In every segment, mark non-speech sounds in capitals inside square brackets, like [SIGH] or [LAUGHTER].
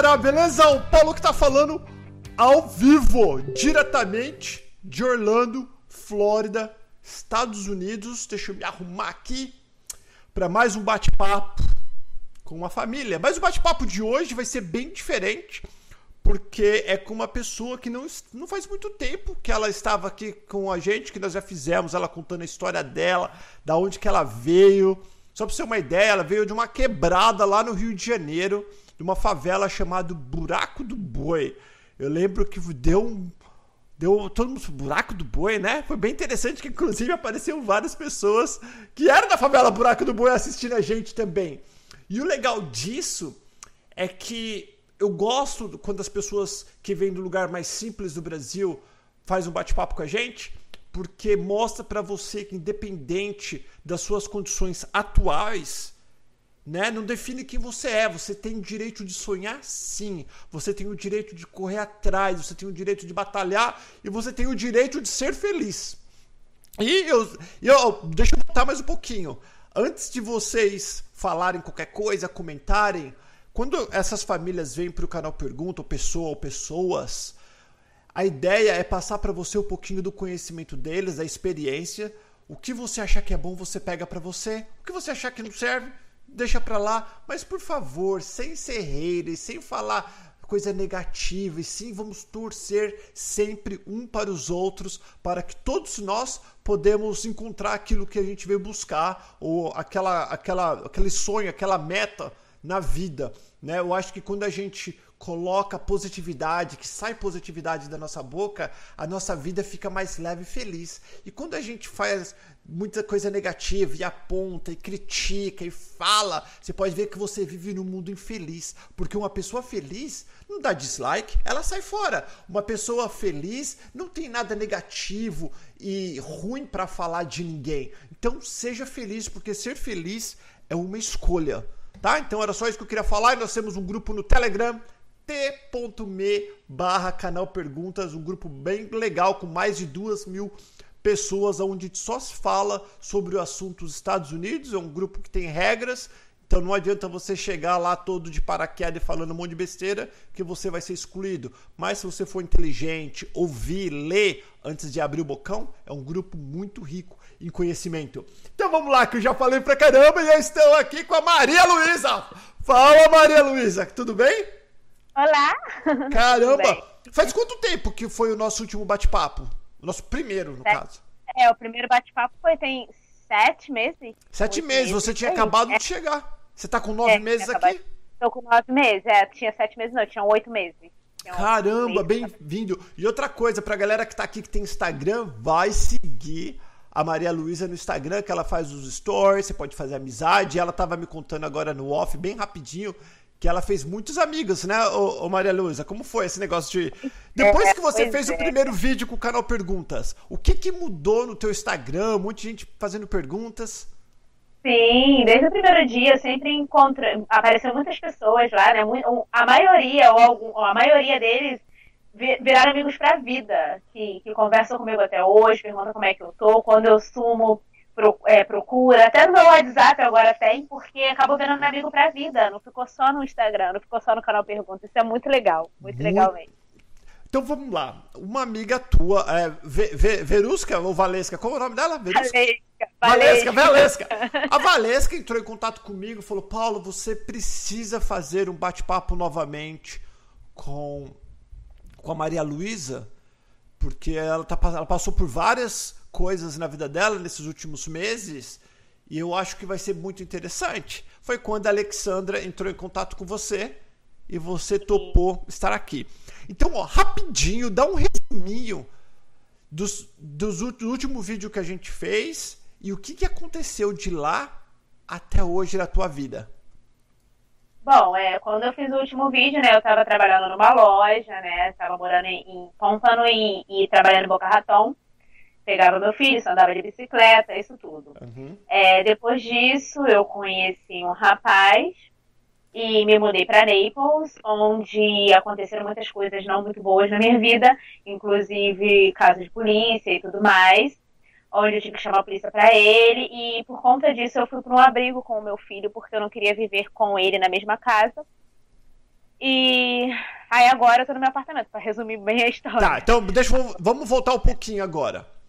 Galera, beleza? O Paulo que tá falando ao vivo, diretamente de Orlando, Flórida, Estados Unidos. Deixa eu me arrumar aqui para mais um bate-papo com uma família. Mas o bate-papo de hoje vai ser bem diferente, porque é com uma pessoa que não, não faz muito tempo que ela estava aqui com a gente, que nós já fizemos, ela contando a história dela, da onde que ela veio só pra você ter uma ideia, ela veio de uma quebrada lá no Rio de Janeiro, de uma favela chamada Buraco do Boi. Eu lembro que deu um. Deu todo mundo. Buraco do Boi, né? Foi bem interessante que, inclusive, apareceram várias pessoas que eram da favela Buraco do Boi assistindo a gente também. E o legal disso é que eu gosto quando as pessoas que vêm do lugar mais simples do Brasil faz um bate-papo com a gente, porque mostra para você que independente das suas condições atuais, né, não define quem você é. Você tem o direito de sonhar, sim. Você tem o direito de correr atrás. Você tem o direito de batalhar e você tem o direito de ser feliz. E eu, eu deixa eu botar mais um pouquinho. Antes de vocês falarem qualquer coisa, comentarem, quando essas famílias vêm para o canal Pergunta, ou pessoa ou pessoas, a ideia é passar para você um pouquinho do conhecimento deles, da experiência. O que você achar que é bom, você pega para você. O que você achar que não serve, deixa para lá. Mas por favor, sem ser hater, sem falar coisa negativa, e sim vamos torcer sempre um para os outros, para que todos nós podemos encontrar aquilo que a gente veio buscar, ou aquela, aquela, aquele sonho, aquela meta na vida. Né? Eu acho que quando a gente coloca positividade, que sai positividade da nossa boca, a nossa vida fica mais leve e feliz. E quando a gente faz muita coisa negativa e aponta e critica e fala, você pode ver que você vive num mundo infeliz, porque uma pessoa feliz não dá dislike, ela sai fora. Uma pessoa feliz não tem nada negativo e ruim para falar de ninguém. Então seja feliz, porque ser feliz é uma escolha. Tá? Então era só isso que eu queria falar. Nós temos um grupo no Telegram t.me barra canal Perguntas, um grupo bem legal com mais de duas mil pessoas, onde só se fala sobre o assunto dos Estados Unidos, é um grupo que tem regras, então não adianta você chegar lá todo de paraquedas falando um monte de besteira que você vai ser excluído. Mas se você for inteligente, ouvir, ler antes de abrir o bocão, é um grupo muito rico em conhecimento. Então vamos lá, que eu já falei pra caramba e eu estou aqui com a Maria Luísa. Fala Maria Luísa, tudo bem? Olá! Caramba! Faz quanto tempo que foi o nosso último bate-papo? O nosso primeiro, no sete, caso. É, o primeiro bate-papo foi tem sete meses. Sete meses, você tinha acabado é. de chegar. Você tá com nove é, meses aqui? Tô com nove meses, é. Tinha sete meses, não, tinha oito meses. Tinha Caramba, bem-vindo. E outra coisa, pra galera que tá aqui que tem Instagram, vai seguir a Maria Luísa no Instagram, que ela faz os stories, você pode fazer amizade. Ela tava me contando agora no off, bem rapidinho, que ela fez muitos amigos, né, ô, ô Maria Luísa? Como foi esse negócio de. [LAUGHS] Depois é, que você fez é. o primeiro vídeo com o canal Perguntas, o que, que mudou no teu Instagram? Muita gente fazendo perguntas. Sim, desde o primeiro dia sempre encontra, apareceram muitas pessoas lá, né? A maioria, ou algum, a maioria deles viraram amigos pra vida, que, que conversam comigo até hoje, perguntam como é que eu tô, quando eu sumo, é, procura, até no meu WhatsApp agora tem, porque acabou vendo meu amigo pra vida, não ficou só no Instagram, não ficou só no canal Pergunta. Isso é muito legal, muito, muito... legal mesmo. Então vamos lá. Uma amiga tua, é, Verusca ou Valesca? Qual é o nome dela? Verusca. Valesca. Valesca, Valesca. [LAUGHS] A Valesca entrou em contato comigo e falou: Paulo, você precisa fazer um bate-papo novamente com, com a Maria Luísa, porque ela, tá, ela passou por várias coisas na vida dela nesses últimos meses e eu acho que vai ser muito interessante. Foi quando a Alexandra entrou em contato com você e você topou estar aqui. Então, ó, rapidinho, dá um resuminho dos, dos, do último vídeo que a gente fez e o que, que aconteceu de lá até hoje na tua vida. Bom, é, quando eu fiz o último vídeo, né, eu estava trabalhando numa loja, né, estava morando em, em e, e trabalhando em Boca Raton pegava meu filho, só andava de bicicleta, isso tudo. Uhum. É, depois disso, eu conheci um rapaz e me mudei para Naples, onde aconteceram muitas coisas não muito boas na minha vida, inclusive casos de polícia e tudo mais, onde eu tive que chamar a polícia para ele e por conta disso eu fui para um abrigo com o meu filho porque eu não queria viver com ele na mesma casa. E aí agora eu tô no meu apartamento, pra resumir bem a história. Tá, então deixa vamos voltar um pouquinho agora.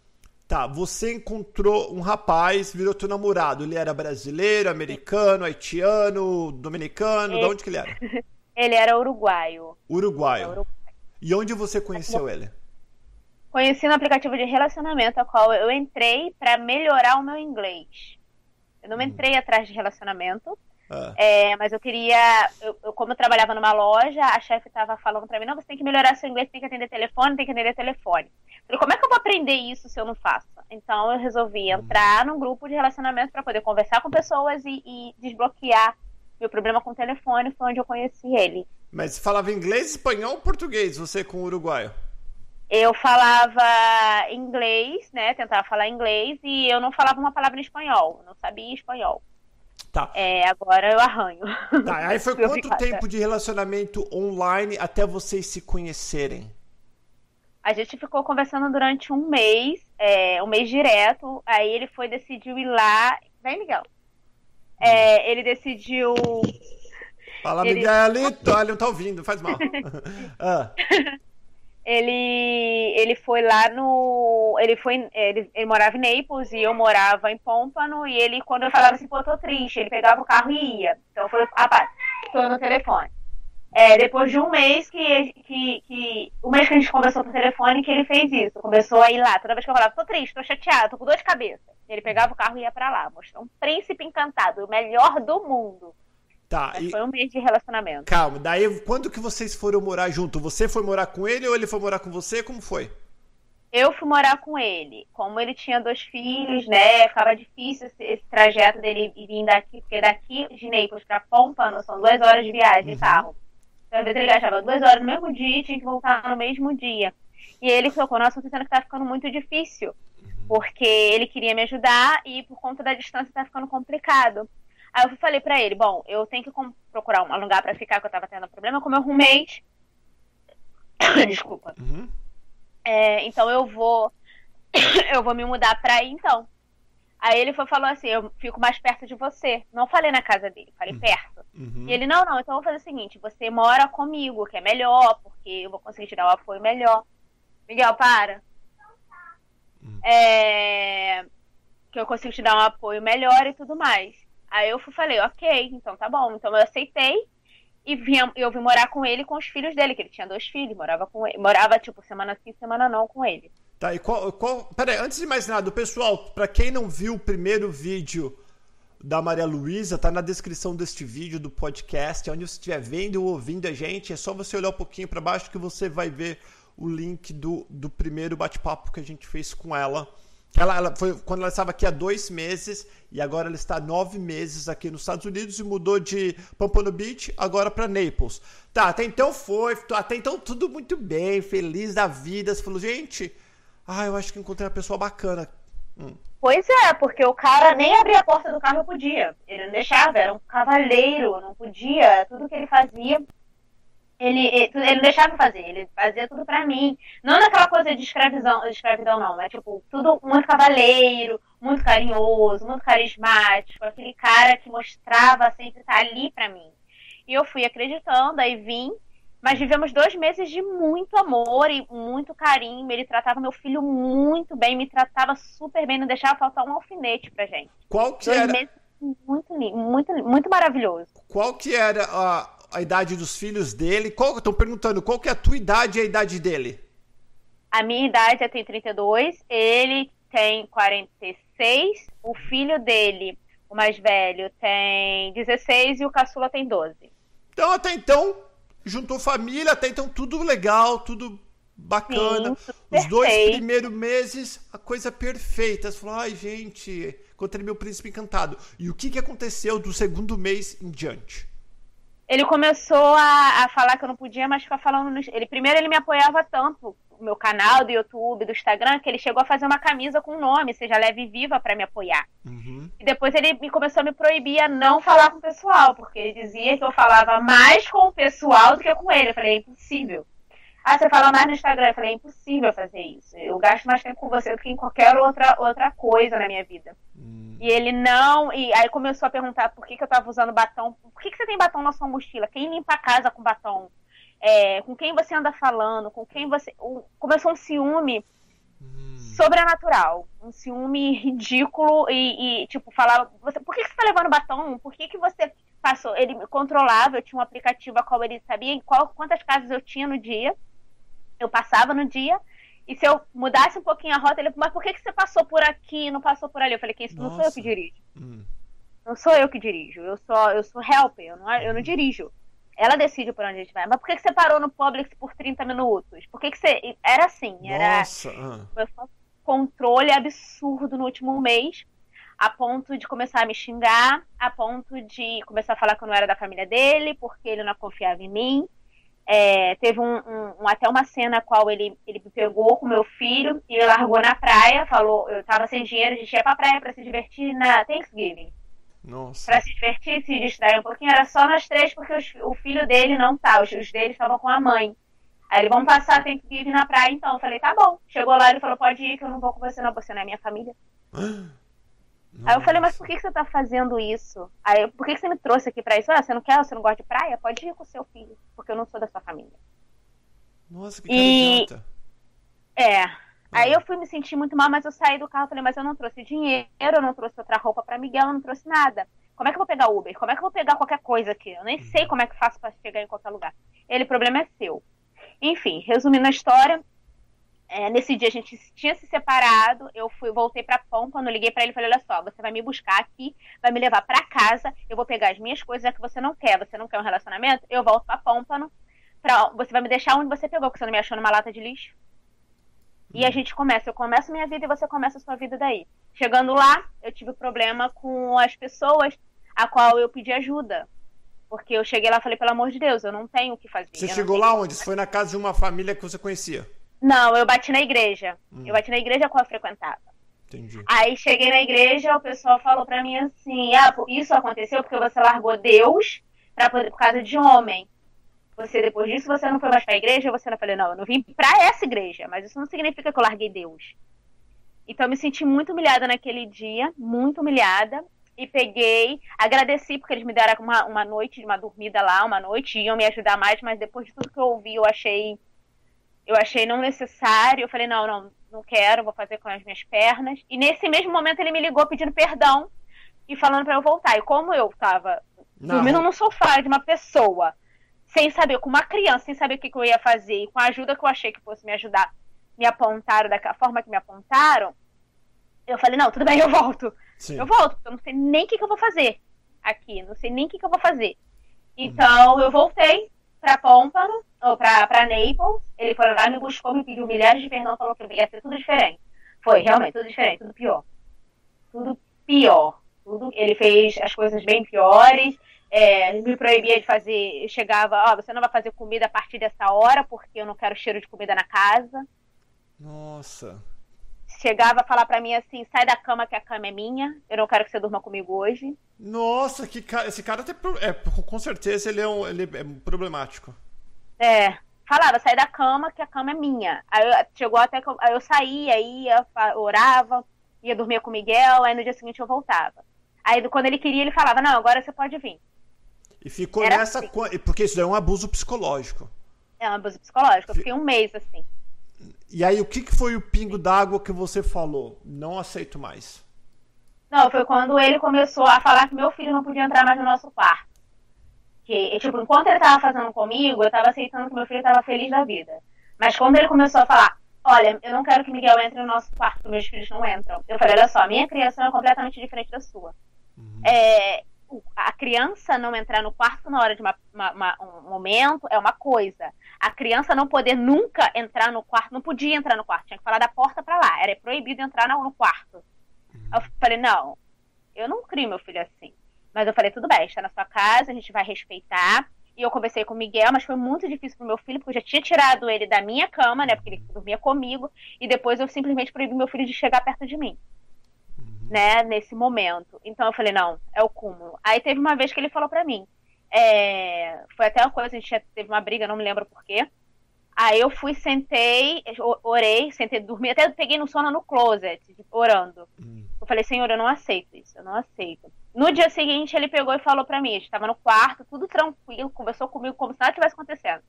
Tá, você encontrou um rapaz, virou teu namorado. Ele era brasileiro, americano, haitiano, dominicano, ele... de onde que ele era? [LAUGHS] ele era uruguaio. Uruguaio. uruguaio. E onde você conheceu ele? Conheci no aplicativo de relacionamento, a qual eu entrei para melhorar o meu inglês. Eu não hum. entrei atrás de relacionamento, ah. é, mas eu queria. Eu, eu, como eu trabalhava numa loja, a chefe estava falando para mim: não, você tem que melhorar seu inglês, tem que atender telefone, tem que atender telefone. Falei: como é que eu vou aprender isso se eu não faço? Então eu resolvi hum. entrar num grupo de relacionamento para poder conversar com pessoas e, e desbloquear meu problema com o telefone. Foi onde eu conheci ele. Mas falava inglês, espanhol ou português, você com o uruguaio? eu falava inglês, né? Tentava falar inglês e eu não falava uma palavra em espanhol, não sabia espanhol. Tá. É, agora eu arranho. Tá, aí foi [LAUGHS] quanto tempo de relacionamento online até vocês se conhecerem? A gente ficou conversando durante um mês, é, um mês direto. Aí ele foi, decidiu ir lá. Vem, Miguel. É, ele decidiu. Fala, ele... Miguelito. Olha, não tá ouvindo, faz mal. [LAUGHS] ah ele ele foi lá no ele foi ele, ele, morava em Naples e eu morava em Pompano e ele quando eu falava assim pô tô triste ele pegava o carro e ia então foi rapaz tô no telefone é, depois de um mês que, que, que um mês que a gente conversou por telefone que ele fez isso começou a ir lá toda vez que eu falava tô triste tô chateado tô com dor de cabeça ele pegava o carro e ia para lá mostrou um príncipe encantado o melhor do mundo Tá. e... Foi um mês de relacionamento. Calma, daí quando que vocês foram morar junto? Você foi morar com ele ou ele foi morar com você? Como foi? Eu fui morar com ele. Como ele tinha dois filhos, né? Ficava difícil esse, esse trajeto dele vir daqui, porque daqui de Naples pra Pompano são duas horas de viagem de uhum. carro. Então, às vezes ele gastava duas horas no mesmo dia e tinha que voltar no mesmo dia. E ele tocou no assunto dizendo que tá ficando muito difícil. Porque ele queria me ajudar e por conta da distância tá ficando complicado. Aí eu falei para ele, bom, eu tenho que procurar um lugar para ficar, que eu tava tendo problema com meu roommate. Desculpa. Uhum. É, então eu vou [COUGHS] eu vou me mudar pra aí então. Aí ele foi, falou assim, eu fico mais perto de você. Não falei na casa dele, falei uhum. perto. Uhum. E ele, não, não, então eu vou fazer o seguinte, você mora comigo, que é melhor, porque eu vou conseguir te dar um apoio melhor. Miguel, para. Uhum. É, que eu consigo te dar um apoio melhor e tudo mais. Aí eu falei, ok, então tá bom. Então eu aceitei e vinha, eu vim morar com ele com os filhos dele, que ele tinha dois filhos, morava com ele, morava tipo semana sim, semana não com ele. Tá, e qual, qual peraí, antes de mais nada, pessoal, para quem não viu o primeiro vídeo da Maria Luísa, tá na descrição deste vídeo do podcast, onde você estiver vendo ou ouvindo a gente, é só você olhar um pouquinho para baixo que você vai ver o link do, do primeiro bate-papo que a gente fez com ela. Ela, ela, foi quando ela estava aqui há dois meses e agora ela está nove meses aqui nos Estados Unidos e mudou de Pompano Beach agora para Naples. Tá, até então foi, até então tudo muito bem, feliz da vida. Você falou, gente, ah, eu acho que encontrei uma pessoa bacana. Hum. Pois é, porque o cara nem abrir a porta do carro podia. Ele não deixava, era um cavaleiro, não podia. Tudo que ele fazia ele, ele, ele deixava fazer, ele fazia tudo pra mim. Não naquela coisa de escravidão, de escravidão não, mas tipo, tudo muito cavaleiro, muito carinhoso, muito carismático, aquele cara que mostrava sempre estar ali pra mim. E eu fui acreditando, aí vim, mas vivemos dois meses de muito amor e muito carinho. Ele tratava meu filho muito bem, me tratava super bem, não deixava faltar um alfinete pra gente. Qual que dois era? Meses muito, muito, muito maravilhoso. Qual que era a, a idade dos filhos dele. Estão perguntando qual que é a tua idade e a idade dele. A minha idade é tem 32, ele tem 46, o filho dele, o mais velho, tem 16 e o caçula tem 12. Então, até então, juntou família, até então tudo legal, tudo bacana. Sim, Os dois primeiros meses, a coisa perfeita. Você falou, ai gente, encontrei meu príncipe encantado. E o que, que aconteceu do segundo mês em diante? ele começou a, a, falar que eu não podia mais ficar falando. No, ele primeiro ele me apoiava tanto, meu canal do YouTube, do Instagram, que ele chegou a fazer uma camisa com o nome, seja leve e viva, para me apoiar. Uhum. E depois ele me começou a me proibir a não falar com o pessoal, porque ele dizia que eu falava mais com o pessoal do que com ele. Eu falei, é impossível. Ah, você fala mais no Instagram. Eu falei, é impossível fazer isso. Eu gasto mais tempo com você do que em qualquer outra, outra coisa na minha vida. Hum. E ele não. E aí começou a perguntar por que, que eu tava usando batom. Por que, que você tem batom na sua mochila? Quem limpa a casa com batom? É, com quem você anda falando? Com quem você. Começou um ciúme hum. sobrenatural. Um ciúme ridículo e, e tipo, falava. Você, por que, que você tá levando batom? Por que, que você passou? Ele me controlava, eu tinha um aplicativo a qual ele sabia qual, quantas casas eu tinha no dia eu passava no dia, e se eu mudasse um pouquinho a rota, ele, mas por que, que você passou por aqui e não passou por ali? Eu falei, que isso não sou eu que dirijo. Hum. Não sou eu que dirijo, eu sou, eu sou helper, eu não, eu não dirijo. Ela decide por onde a gente vai. Mas por que, que você parou no Publix por 30 minutos? Por que, que você. Era assim, era. Nossa. Ah. Controle absurdo no último mês, a ponto de começar a me xingar, a ponto de começar a falar que eu não era da família dele, porque ele não confiava em mim. É, teve um, um, até uma cena a qual ele, ele me pegou com meu filho e largou na praia, falou, eu tava sem dinheiro, a gente ia pra praia para se divertir na Thanksgiving. Nossa. Pra se divertir, se distrair um pouquinho, era só nós três, porque os, o filho dele não tá, os, os dele estavam com a mãe. Aí ele, vamos passar a Thanksgiving na praia então. Eu falei, tá bom. Chegou lá, ele falou, pode ir, que eu não vou com você não, você não é minha família. Nossa. [GASPS] Aí eu falei, mas por que, que você tá fazendo isso? Aí, por que, que você me trouxe aqui pra isso? Ah, você não quer, você não gosta de praia? Pode ir com o seu filho, porque eu não sou da sua família. Nossa, que cara e... idiota. É. Aí eu fui me sentir muito mal, mas eu saí do carro e falei, mas eu não trouxe dinheiro, eu não trouxe outra roupa para Miguel, eu não trouxe nada. Como é que eu vou pegar Uber? Como é que eu vou pegar qualquer coisa aqui? Eu nem uhum. sei como é que faço para chegar em qualquer lugar. Ele, o problema é seu. Enfim, resumindo a história, é, nesse dia a gente tinha se separado, eu fui, voltei para Pão, quando eu liguei para ele, falei, olha só, você vai me buscar aqui, vai me levar para casa, eu vou pegar as minhas coisas, já que você não quer, você não quer um relacionamento, eu volto para pra, você vai me deixar onde você pegou, porque você não me achou numa lata de lixo. E a gente começa, eu começo minha vida e você começa a sua vida daí. Chegando lá, eu tive problema com as pessoas a qual eu pedi ajuda. Porque eu cheguei lá e falei, pelo amor de Deus, eu não tenho o que fazer. Você chegou lá onde? Você foi na casa de uma família que você conhecia? Não, eu bati na igreja. Hum. Eu bati na igreja qual eu frequentava. Entendi. Aí cheguei na igreja, o pessoal falou pra mim assim: ah, isso aconteceu porque você largou Deus pra poder, por causa de homem. Você, depois disso, você não foi mais pra igreja? Você não falei, não, eu não vim pra essa igreja, mas isso não significa que eu larguei Deus. Então eu me senti muito humilhada naquele dia, muito humilhada. E peguei, agradeci porque eles me deram uma, uma noite, uma dormida lá, uma noite, iam me ajudar mais, mas depois de tudo que eu ouvi, eu achei eu achei não necessário. Eu falei, não, não, não quero, vou fazer com as minhas pernas. E nesse mesmo momento ele me ligou pedindo perdão e falando para eu voltar. E como eu tava não. dormindo no sofá de uma pessoa, sem saber, com uma criança, sem saber o que, que eu ia fazer, e com a ajuda que eu achei que fosse me ajudar, me apontaram da forma que me apontaram, eu falei, não, tudo bem, eu volto. Sim. Eu volto, porque eu não sei nem o que, que eu vou fazer aqui, não sei nem o que, que eu vou fazer. Então eu voltei para Pompano, ou pra, pra Naples, ele foi lá, me buscou, me pediu milhares de perdão, falou que ia ser tudo diferente. Foi, realmente, tudo diferente, tudo pior. Tudo pior. Tudo, ele fez as coisas bem piores, é, me proibia de fazer, chegava, ó, oh, você não vai fazer comida a partir dessa hora, porque eu não quero cheiro de comida na casa. Nossa. Chegava a falar para mim assim, sai da cama que a cama é minha, eu não quero que você durma comigo hoje. Nossa, que cara, esse cara tem, é, com certeza ele é, um, ele é problemático. É, falava, sai da cama, que a cama é minha. Aí eu, chegou até que eu, aí eu saía, ia, orava, ia dormir com o Miguel, aí no dia seguinte eu voltava. Aí quando ele queria, ele falava, não, agora você pode vir. E ficou Era nessa. Assim. Porque isso é um abuso psicológico. É um abuso psicológico. Eu fiquei um mês assim. E aí, o que, que foi o pingo d'água que você falou? Não aceito mais. Não, foi quando ele começou a falar que meu filho não podia entrar mais no nosso quarto. Que, tipo, enquanto ele tava fazendo comigo, eu tava aceitando que meu filho tava feliz da vida. Mas quando ele começou a falar, olha, eu não quero que Miguel entre no nosso quarto, meus filhos não entram. Eu falei, olha só, a minha criação é completamente diferente da sua. Uhum. É, a criança não entrar no quarto na hora de uma, uma, uma, um momento é uma coisa. A criança não poder nunca entrar no quarto, não podia entrar no quarto, tinha que falar da porta para lá, era proibido entrar no, quarto. Uhum. Eu falei, não, eu não crio meu filho assim. Mas eu falei, tudo bem, está na sua casa, a gente vai respeitar. E eu conversei com o Miguel, mas foi muito difícil pro meu filho, porque eu já tinha tirado ele da minha cama, né? Porque ele dormia comigo. E depois eu simplesmente proibi meu filho de chegar perto de mim. Né, nesse momento. Então eu falei, não, é o cúmulo. Aí teve uma vez que ele falou para mim. É, foi até uma coisa, a gente teve uma briga, não me lembro porquê. Aí eu fui, sentei, orei, sentei, dormi, até peguei no sono no closet, orando. Hum. Eu falei, Senhor, eu não aceito isso, eu não aceito. No dia seguinte, ele pegou e falou pra mim, estava no quarto, tudo tranquilo, conversou comigo como se nada tivesse acontecendo.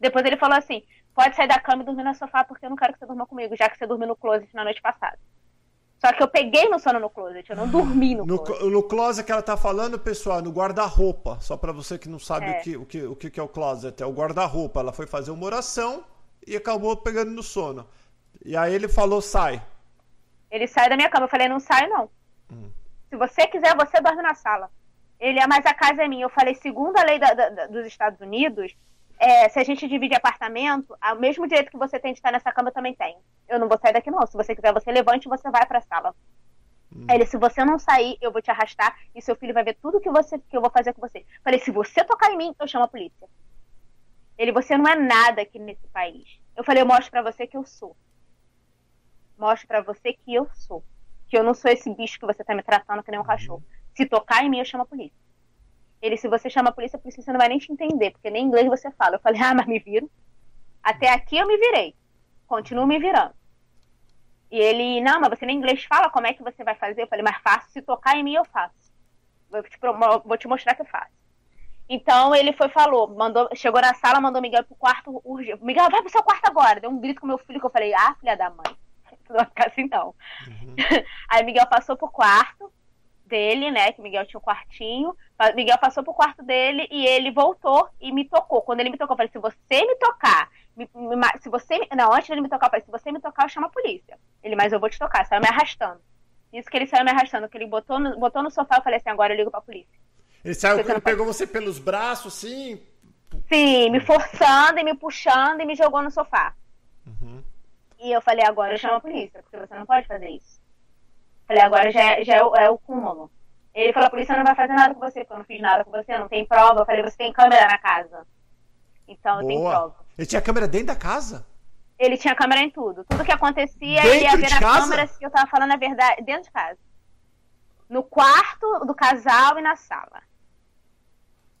Depois ele falou assim, pode sair da cama e dormir no sofá, porque eu não quero que você durma comigo, já que você dormiu no closet na noite passada. Só que eu peguei no sono no closet, eu não dormi no, no closet. No closet que ela tá falando, pessoal, no guarda-roupa. Só para você que não sabe é. o, que, o, que, o que é o closet, é o guarda-roupa. Ela foi fazer uma oração e acabou pegando no sono. E aí ele falou, sai. Ele sai da minha cama. Eu falei, não sai não. Hum. Se você quiser, você dorme na sala. Ele, é, mas a casa é minha. Eu falei, segundo a lei da, da, dos Estados Unidos, é, se a gente divide apartamento, o mesmo direito que você tem de estar nessa cama, eu também tenho. Eu não vou sair daqui, não. Se você quiser, você levante e você vai pra sala. Hum. Ele, se você não sair, eu vou te arrastar e seu filho vai ver tudo que, você, que eu vou fazer com você. Falei, se você tocar em mim, eu chamo a polícia. Ele, você não é nada aqui nesse país. Eu falei, eu mostro pra você que eu sou. Mostro pra você que eu sou. Que eu não sou esse bicho que você tá me tratando que nem um uhum. cachorro. Se tocar em mim, eu chamo a polícia. Ele, se você chama a polícia, a polícia não vai nem te entender, porque nem inglês você fala. Eu falei, [LAUGHS] ah, mas me viro. Até aqui eu me virei. Continuo me virando. E ele, não, mas você nem inglês fala, como é que você vai fazer? Eu falei, mas faço, se tocar em mim eu faço. Vou te, vou te mostrar que eu faço. Então ele foi falou, mandou, chegou na sala, mandou o Miguel pro quarto urgente. Miguel, vai pro seu quarto agora. Deu um grito com meu filho que eu falei, ah, filha da mãe. [LAUGHS] Não vai ficar assim, não. Uhum. [LAUGHS] Aí Miguel passou pro quarto, dele, né? Que Miguel tinha um quartinho. Miguel passou pro quarto dele e ele voltou e me tocou. Quando ele me tocou, eu falei: se você me tocar, me, me, se você. Me... Não, antes dele me tocar, eu falei: se você me tocar, eu chamo a polícia. Ele, mas eu vou te tocar. Saiu me arrastando. Isso que ele saiu me arrastando, que ele botou no, botou no sofá, eu falei assim: agora eu ligo pra polícia. Ele saiu, ele pegou você pelos braços, assim? Sim, me forçando e me puxando e me jogou no sofá. Uhum. E eu falei: agora eu chamo a polícia, porque você não pode fazer isso. Falei, agora já, é, já é, o, é o cúmulo. Ele falou, a polícia não vai fazer nada com você, porque eu não fiz nada com você, não tem prova. Eu falei, você tem câmera na casa. Então eu tenho prova. Ele tinha câmera dentro da casa? Ele tinha câmera em tudo. Tudo que acontecia, dentro ele ia ver na casa? câmera se eu tava falando a verdade. Dentro de casa. No quarto do casal e na sala.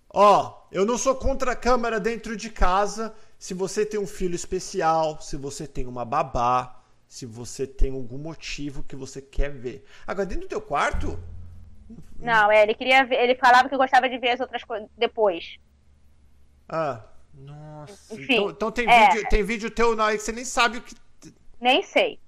Ó, oh, eu não sou contra a câmera dentro de casa se você tem um filho especial, se você tem uma babá se você tem algum motivo que você quer ver. Agora, dentro do teu quarto? Não, é, ele queria ver, ele falava que gostava de ver as outras coisas depois. Ah, nossa. Enfim, então, então tem, é... vídeo, tem vídeo teu na que você nem sabe o que. Nem sei.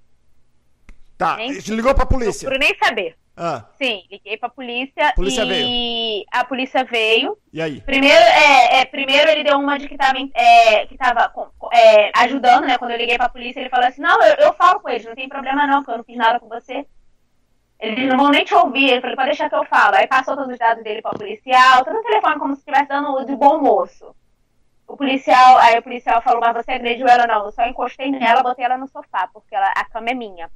Tá, nem ligou pra polícia. Não nem saber. Ah. Sim, liguei pra polícia. A polícia e veio. a polícia veio. E aí? Primeiro, é, é, primeiro ele deu uma de que tava, é, que tava é, ajudando, né? Quando eu liguei pra polícia, ele falou assim: Não, eu, eu falo com eles, não tem problema não, porque eu não fiz nada com você. Eles não vão nem te ouvir. Ele falou: Pode deixar que eu falo. Aí passou todos os dados dele pra policial, todo o telefone como se estivesse dando de bom moço. O policial, aí o policial falou: Mas você agrediu ela? Não, eu só encostei nela, botei ela no sofá, porque ela, a cama é minha.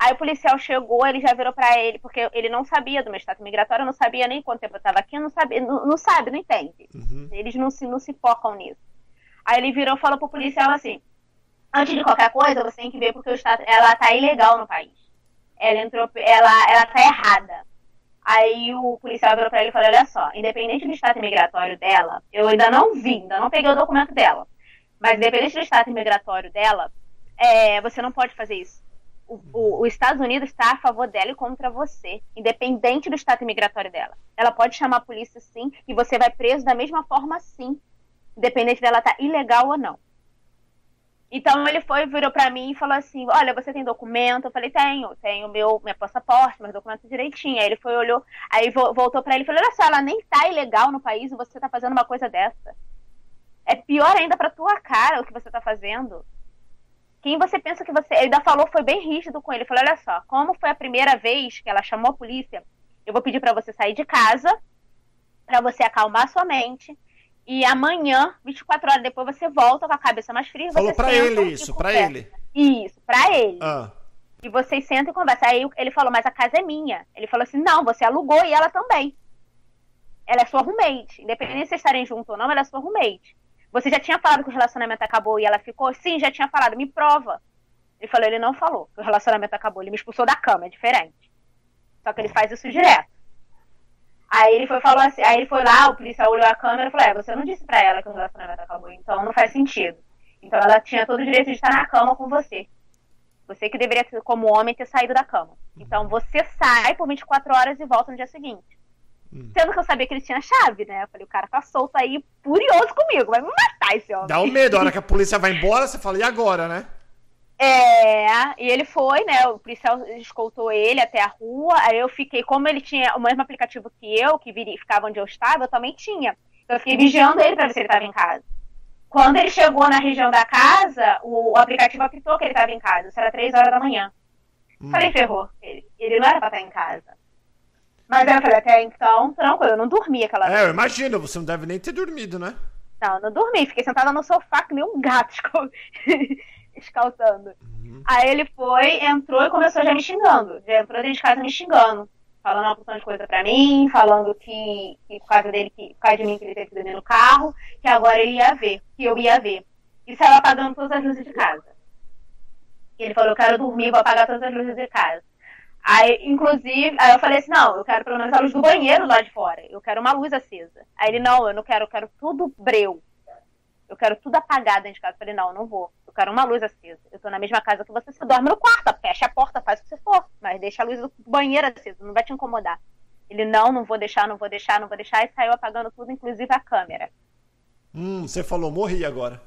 Aí o policial chegou, ele já virou para ele, porque ele não sabia do meu status migratório, não sabia nem quanto tempo eu estava aqui, não, sabia, não, não, sabe, não entende. Uhum. Eles não se, não se focam nisso. Aí ele virou e falou pro policial assim: antes de qualquer coisa, você tem que ver porque o status, ela tá ilegal no país. Ela entrou, ela, ela tá errada. Aí o policial virou pra ele e falou: olha só, independente do status migratório dela, eu ainda não vi, ainda não peguei o documento dela. Mas independente do status migratório dela, é, você não pode fazer isso o, o, os Estados Unidos está a favor dela e contra você, independente do status migratório dela. Ela pode chamar a polícia sim, e você vai preso da mesma forma sim, independente dela estar tá ilegal ou não. Então ele foi, virou para mim e falou assim: Olha, você tem documento? Eu falei: Tenho, tenho meu, meu passaporte, meus documentos direitinho. Aí ele foi, olhou, aí voltou para ele e falou: Olha só, ela nem tá ilegal no país e você tá fazendo uma coisa dessa. É pior ainda pra tua cara o que você tá fazendo. Quem você pensa que você. Ele ainda falou, foi bem rígido com ele. Falou: olha só, como foi a primeira vez que ela chamou a polícia, eu vou pedir para você sair de casa, para você acalmar sua mente. E amanhã, 24 horas depois, você volta com a cabeça mais fria. Falou pra ele isso, pra ele. Isso, pra ele. Ah. E vocês sentam e conversam. Aí ele falou, mas a casa é minha. Ele falou assim: não, você alugou e ela também. Ela é sua roommate. Independente de vocês estarem juntos ou não, ela é sua roommate. Você já tinha falado que o relacionamento acabou e ela ficou? Sim, já tinha falado, me prova. Ele falou, ele não falou que o relacionamento acabou, ele me expulsou da cama, é diferente. Só que ele faz isso direto. Aí ele foi falou assim, aí ele foi lá, o policial olhou a câmera e falou, é, você não disse pra ela que o relacionamento acabou, então não faz sentido. Então ela tinha todo o direito de estar na cama com você. Você que deveria, como homem, ter saído da cama. Então você sai por 24 horas e volta no dia seguinte. Hum. Sendo que eu sabia que ele tinha chave, né? Eu falei, o cara tá solto aí, furioso comigo, vai me matar esse homem. Dá um medo, a hora que a polícia vai embora, você fala, e agora, né? É, e ele foi, né? O policial escoltou ele até a rua. Aí eu fiquei, como ele tinha o mesmo aplicativo que eu, que ficava onde eu estava, eu também tinha. Então eu fiquei vigiando ele para ver se ele estava em casa. Quando ele chegou na região da casa, o, o aplicativo apitou que ele estava em casa. Isso era três horas da manhã. Hum. Falei, ferrou. Ele, ele não era pra estar em casa. Mas eu falei, até então, tranquilo, eu não dormi aquela É, eu imagino, você não deve nem ter dormido, né? Não, eu não dormi. Fiquei sentada no sofá que nem um gato escaltando. [LAUGHS] Uhum. Aí ele foi, entrou e começou já me xingando. Já entrou dentro de casa me xingando falando uma porção de coisa pra mim, falando que, que por causa dele, que, por causa de mim, que ele teve que dormir no carro, que agora ele ia ver, que eu ia ver. E saiu apagando todas as luzes de casa. Ele falou, eu quero dormir, vou apagar todas as luzes de casa. Aí, inclusive, aí eu falei assim, não, eu quero pelo menos a luz do banheiro lá de fora. Eu quero uma luz acesa. Aí ele, não, eu não quero, eu quero tudo breu. Eu quero tudo apagado dentro de casa. Eu falei, não, eu não vou. Eu quero uma luz acesa. Eu tô na mesma casa que você, você dorme no quarto, fecha a porta, faz o que você for, mas deixa a luz do banheiro acesa, não vai te incomodar. Ele, não, não vou deixar, não vou deixar, não vou deixar, e saiu apagando tudo, inclusive a câmera. Hum, você falou, morri agora.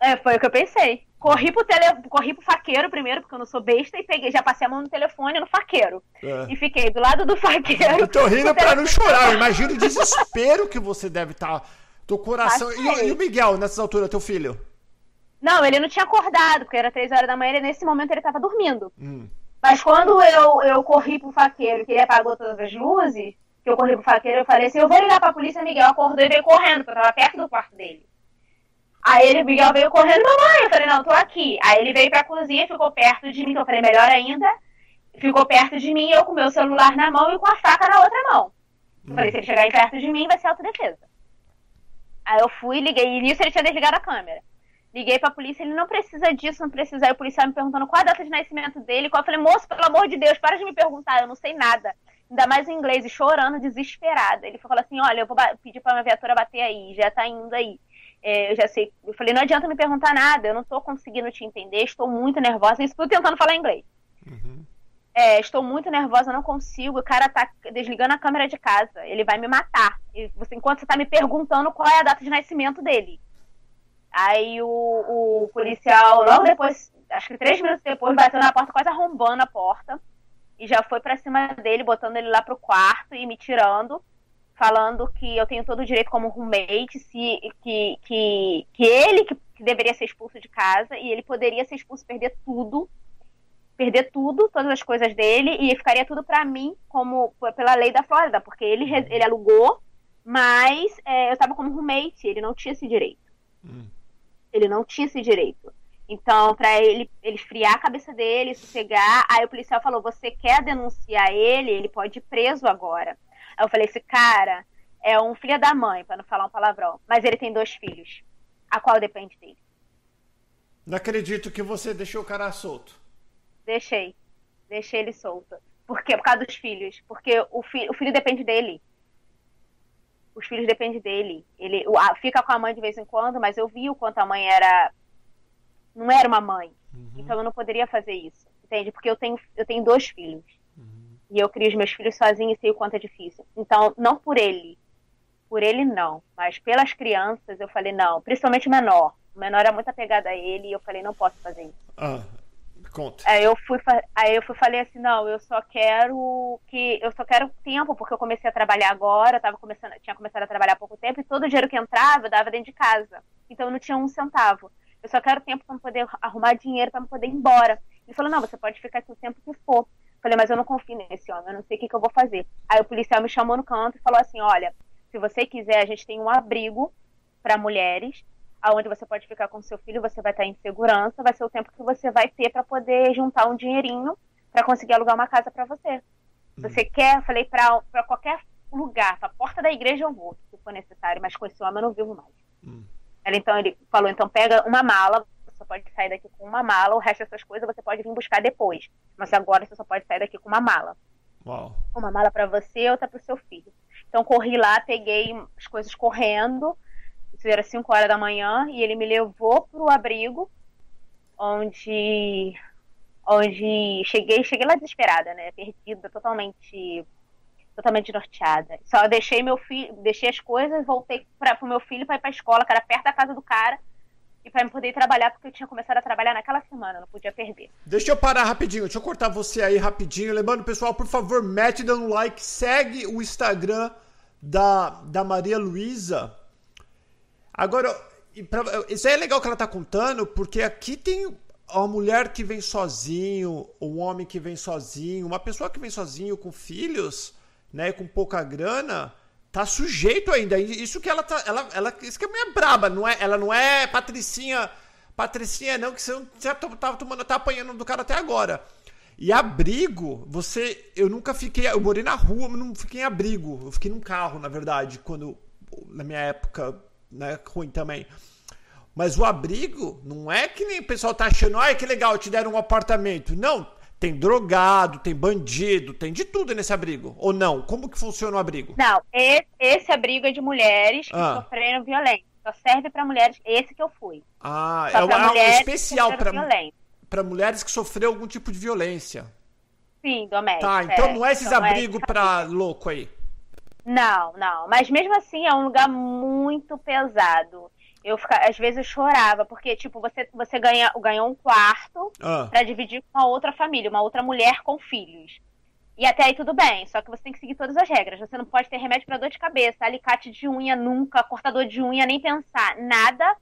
É, foi o que eu pensei. Corri pro, tele... Corri pro faqueiro primeiro, porque eu não sou besta, e peguei, já passei a mão no telefone no faqueiro. É. E fiquei do lado do faqueiro. Eu tô rindo pra não chorar. Imagina o desespero que você deve estar. Tá teu coração. E, e, o Miguel, nessas alturas, teu filho? Não, ele não tinha acordado, porque era três horas da manhã e nesse momento ele tava dormindo. Hum. Mas quando eu, eu corri pro faqueiro, que ele apagou todas as luzes, que eu corri pro faqueiro, eu falei assim, eu vou ligar pra polícia, Miguel acordou e veio correndo, porque eu tava perto do quarto dele. Aí ele, Miguel veio correndo, mamãe, eu falei, não, tô aqui. Aí ele veio pra cozinha, ficou perto de mim, que eu falei, melhor ainda, ficou perto de mim, eu com meu celular na mão e com a faca na outra mão. Eu falei, se ele chegar aí perto de mim, vai ser autodefesa. Aí eu fui, liguei, e nisso ele tinha desligado a câmera. Liguei pra polícia, ele não precisa disso, não precisa. Aí o policial me perguntando qual a data de nascimento dele. Eu falei, moço, pelo amor de Deus, para de me perguntar, eu não sei nada. Ainda mais em inglês, e chorando, desesperada. Ele falou assim: olha, eu vou pedir pra minha viatura bater aí, já tá indo aí. É, eu já sei. Eu falei, não adianta me perguntar nada, eu não tô conseguindo te entender, estou muito nervosa. Isso tudo tentando falar inglês. Uhum. É, estou muito nervosa, não consigo. O cara tá desligando a câmera de casa. Ele vai me matar. E você, enquanto você tá me perguntando qual é a data de nascimento dele. Aí o, o policial, logo depois, acho que três minutos depois, bateu na porta, quase arrombando a porta. E já foi para cima dele, botando ele lá pro quarto e me tirando. Falando que eu tenho todo o direito como roommate, se, que, que, que ele que, que deveria ser expulso de casa e ele poderia ser expulso, perder tudo perder tudo, todas as coisas dele, e ficaria tudo para mim, como pela lei da Flórida, porque ele, ele alugou, mas é, eu estava como roommate, ele não tinha esse direito. Hum. Ele não tinha esse direito. Então, para ele, ele esfriar a cabeça dele, sossegar, aí o policial falou: Você quer denunciar ele? Ele pode ir preso agora. Aí eu falei: Esse cara é um filho da mãe, para não falar um palavrão, mas ele tem dois filhos, a qual depende dele. Não acredito que você deixou o cara solto. Deixei. Deixei ele solto. Por quê? Por causa dos filhos. Porque o, fi o filho depende dele. Os filhos dependem dele. Ele a, fica com a mãe de vez em quando, mas eu vi o quanto a mãe era. Não era uma mãe. Uhum. Então eu não poderia fazer isso. Entende? Porque eu tenho, eu tenho dois filhos. E eu crio os meus filhos sozinho e sei o quanto é difícil. Então, não por ele. Por ele, não. Mas pelas crianças, eu falei, não. Principalmente o menor. O menor é muito apegado a ele e eu falei, não posso fazer isso. Ah, Conta. Aí eu fui, aí eu fui falei assim, não, eu só quero que eu só quero tempo porque eu comecei a trabalhar agora, eu tava começando, tinha começado a trabalhar há pouco tempo e todo o dinheiro que entrava eu dava dentro de casa. Então eu não tinha um centavo. Eu só quero tempo para poder arrumar dinheiro para poder ir embora. Ele falou: "Não, você pode ficar aqui o tempo que for". Falei: "Mas eu não confio nesse homem, eu não sei o que, que eu vou fazer". Aí o policial me chamou no canto e falou assim: "Olha, se você quiser, a gente tem um abrigo para mulheres aonde você pode ficar com seu filho, você vai estar em segurança, vai ser o tempo que você vai ter para poder juntar um dinheirinho para conseguir alugar uma casa para você. Hum. Você quer, eu falei para qualquer lugar, para a porta da igreja eu vou, se for necessário, mas com esse homem eu não vivo mais. Hum. Ela, então ele falou, então pega uma mala, você pode sair daqui com uma mala, o resto dessas coisas você pode vir buscar depois, mas agora você só pode sair daqui com uma mala. Uau. Uma mala para você outra para o seu filho. Então corri lá, peguei as coisas correndo, Isso era 5 horas da manhã e ele me levou pro abrigo, onde onde cheguei, cheguei lá desesperada, né, perdida, totalmente totalmente norteada. Só deixei meu filho, deixei as coisas, voltei para o meu filho para ir para a escola, que era perto da casa do cara, e para poder trabalhar, porque eu tinha começado a trabalhar naquela semana, não podia perder. Deixa eu parar rapidinho, deixa eu cortar você aí rapidinho. Lembrando, pessoal, por favor, mete dando um like, segue o Instagram da, da Maria Luísa. Agora, pra, isso aí é legal que ela tá contando, porque aqui tem uma mulher que vem sozinho, um homem que vem sozinho, uma pessoa que vem sozinho com filhos né, com pouca grana, tá sujeito ainda. Isso que ela tá. Ela, ela, isso que é meio braba, não é? Ela não é patricinha. Patricinha, não, que você não tava tomando, tá apanhando do cara até agora. E abrigo, você. Eu nunca fiquei. Eu morei na rua, mas não fiquei em abrigo. Eu fiquei num carro, na verdade, quando. Na minha época, né, ruim também. Mas o abrigo não é que nem o pessoal tá achando, ai que legal, te deram um apartamento. Não, tem drogado, tem bandido, tem de tudo nesse abrigo. Ou não? Como que funciona o abrigo? Não, esse, esse abrigo é de mulheres que ah. sofreram violência. Só serve para mulheres. Esse que eu fui. Ah, Só é uma, um especial para mulheres que sofreram algum tipo de violência. Sim, doméstico. Tá, então é, não é esses é abrigos para louco aí. Não, não. Mas mesmo assim é um lugar muito pesado eu ficava, às vezes eu chorava, porque, tipo, você, você ganha, ganhou um quarto ah. para dividir com uma outra família, uma outra mulher com filhos. E até aí tudo bem, só que você tem que seguir todas as regras. Você não pode ter remédio para dor de cabeça, alicate de unha nunca, cortador de unha, nem pensar. Nada,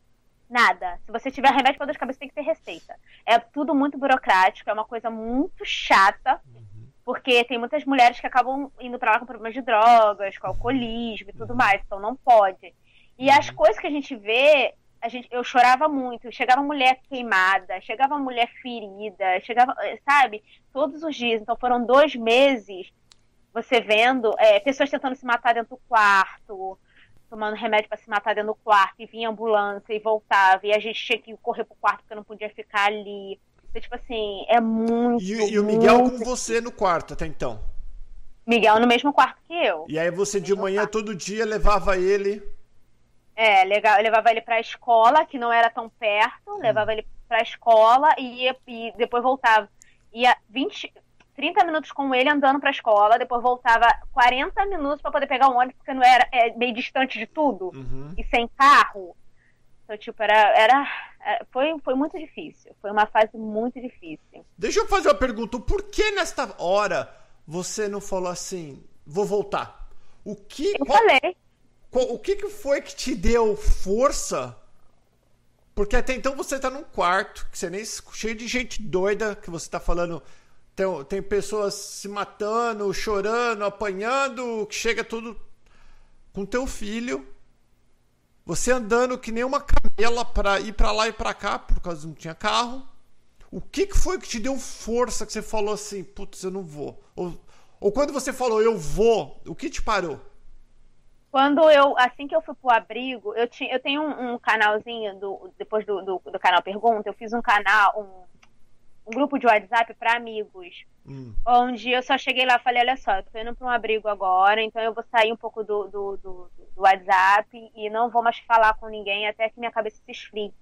nada. Se você tiver remédio para dor de cabeça, tem que ter receita. É tudo muito burocrático, é uma coisa muito chata, uhum. porque tem muitas mulheres que acabam indo para lá com problemas de drogas, com alcoolismo e tudo uhum. mais, então não pode. E as coisas que a gente vê, a gente, eu chorava muito. Chegava mulher queimada, chegava mulher ferida, chegava, sabe? Todos os dias. Então foram dois meses você vendo é, pessoas tentando se matar dentro do quarto, tomando remédio para se matar dentro do quarto, e vinha ambulância e voltava, e a gente tinha que correr pro quarto porque não podia ficar ali. Então, tipo assim, é muito. E, e o Miguel com você no quarto até então? Miguel no mesmo quarto que eu. E aí você de manhã quarto. todo dia levava ele é, legal, eu levava ele pra escola, que não era tão perto, levava ele pra escola e, e depois voltava. Ia 20, 30 minutos com ele andando pra escola, depois voltava 40 minutos para poder pegar um ônibus, porque não era é, meio distante de tudo, uhum. e sem carro. Então, tipo, era, era, é, foi, foi muito difícil. Foi uma fase muito difícil. Deixa eu fazer uma pergunta. Por que nesta hora você não falou assim, vou voltar? O que. Eu qual... falei o que, que foi que te deu força? Porque até então você tá num quarto, que você nem cheio de gente doida, que você tá falando. Tem, tem pessoas se matando, chorando, apanhando, que chega tudo com teu filho. Você andando que nem uma camela para ir para lá e para cá, por causa que não tinha carro. O que, que foi que te deu força que você falou assim, putz, eu não vou? Ou, ou quando você falou eu vou, o que te parou? Quando eu, assim que eu fui pro abrigo, eu, tinha, eu tenho um, um canalzinho, do, depois do, do, do, canal Pergunta, eu fiz um canal, um, um grupo de WhatsApp para amigos, hum. onde eu só cheguei lá e falei, olha só, eu tô indo para um abrigo agora, então eu vou sair um pouco do, do, do, do WhatsApp e não vou mais falar com ninguém até que minha cabeça se esfrie.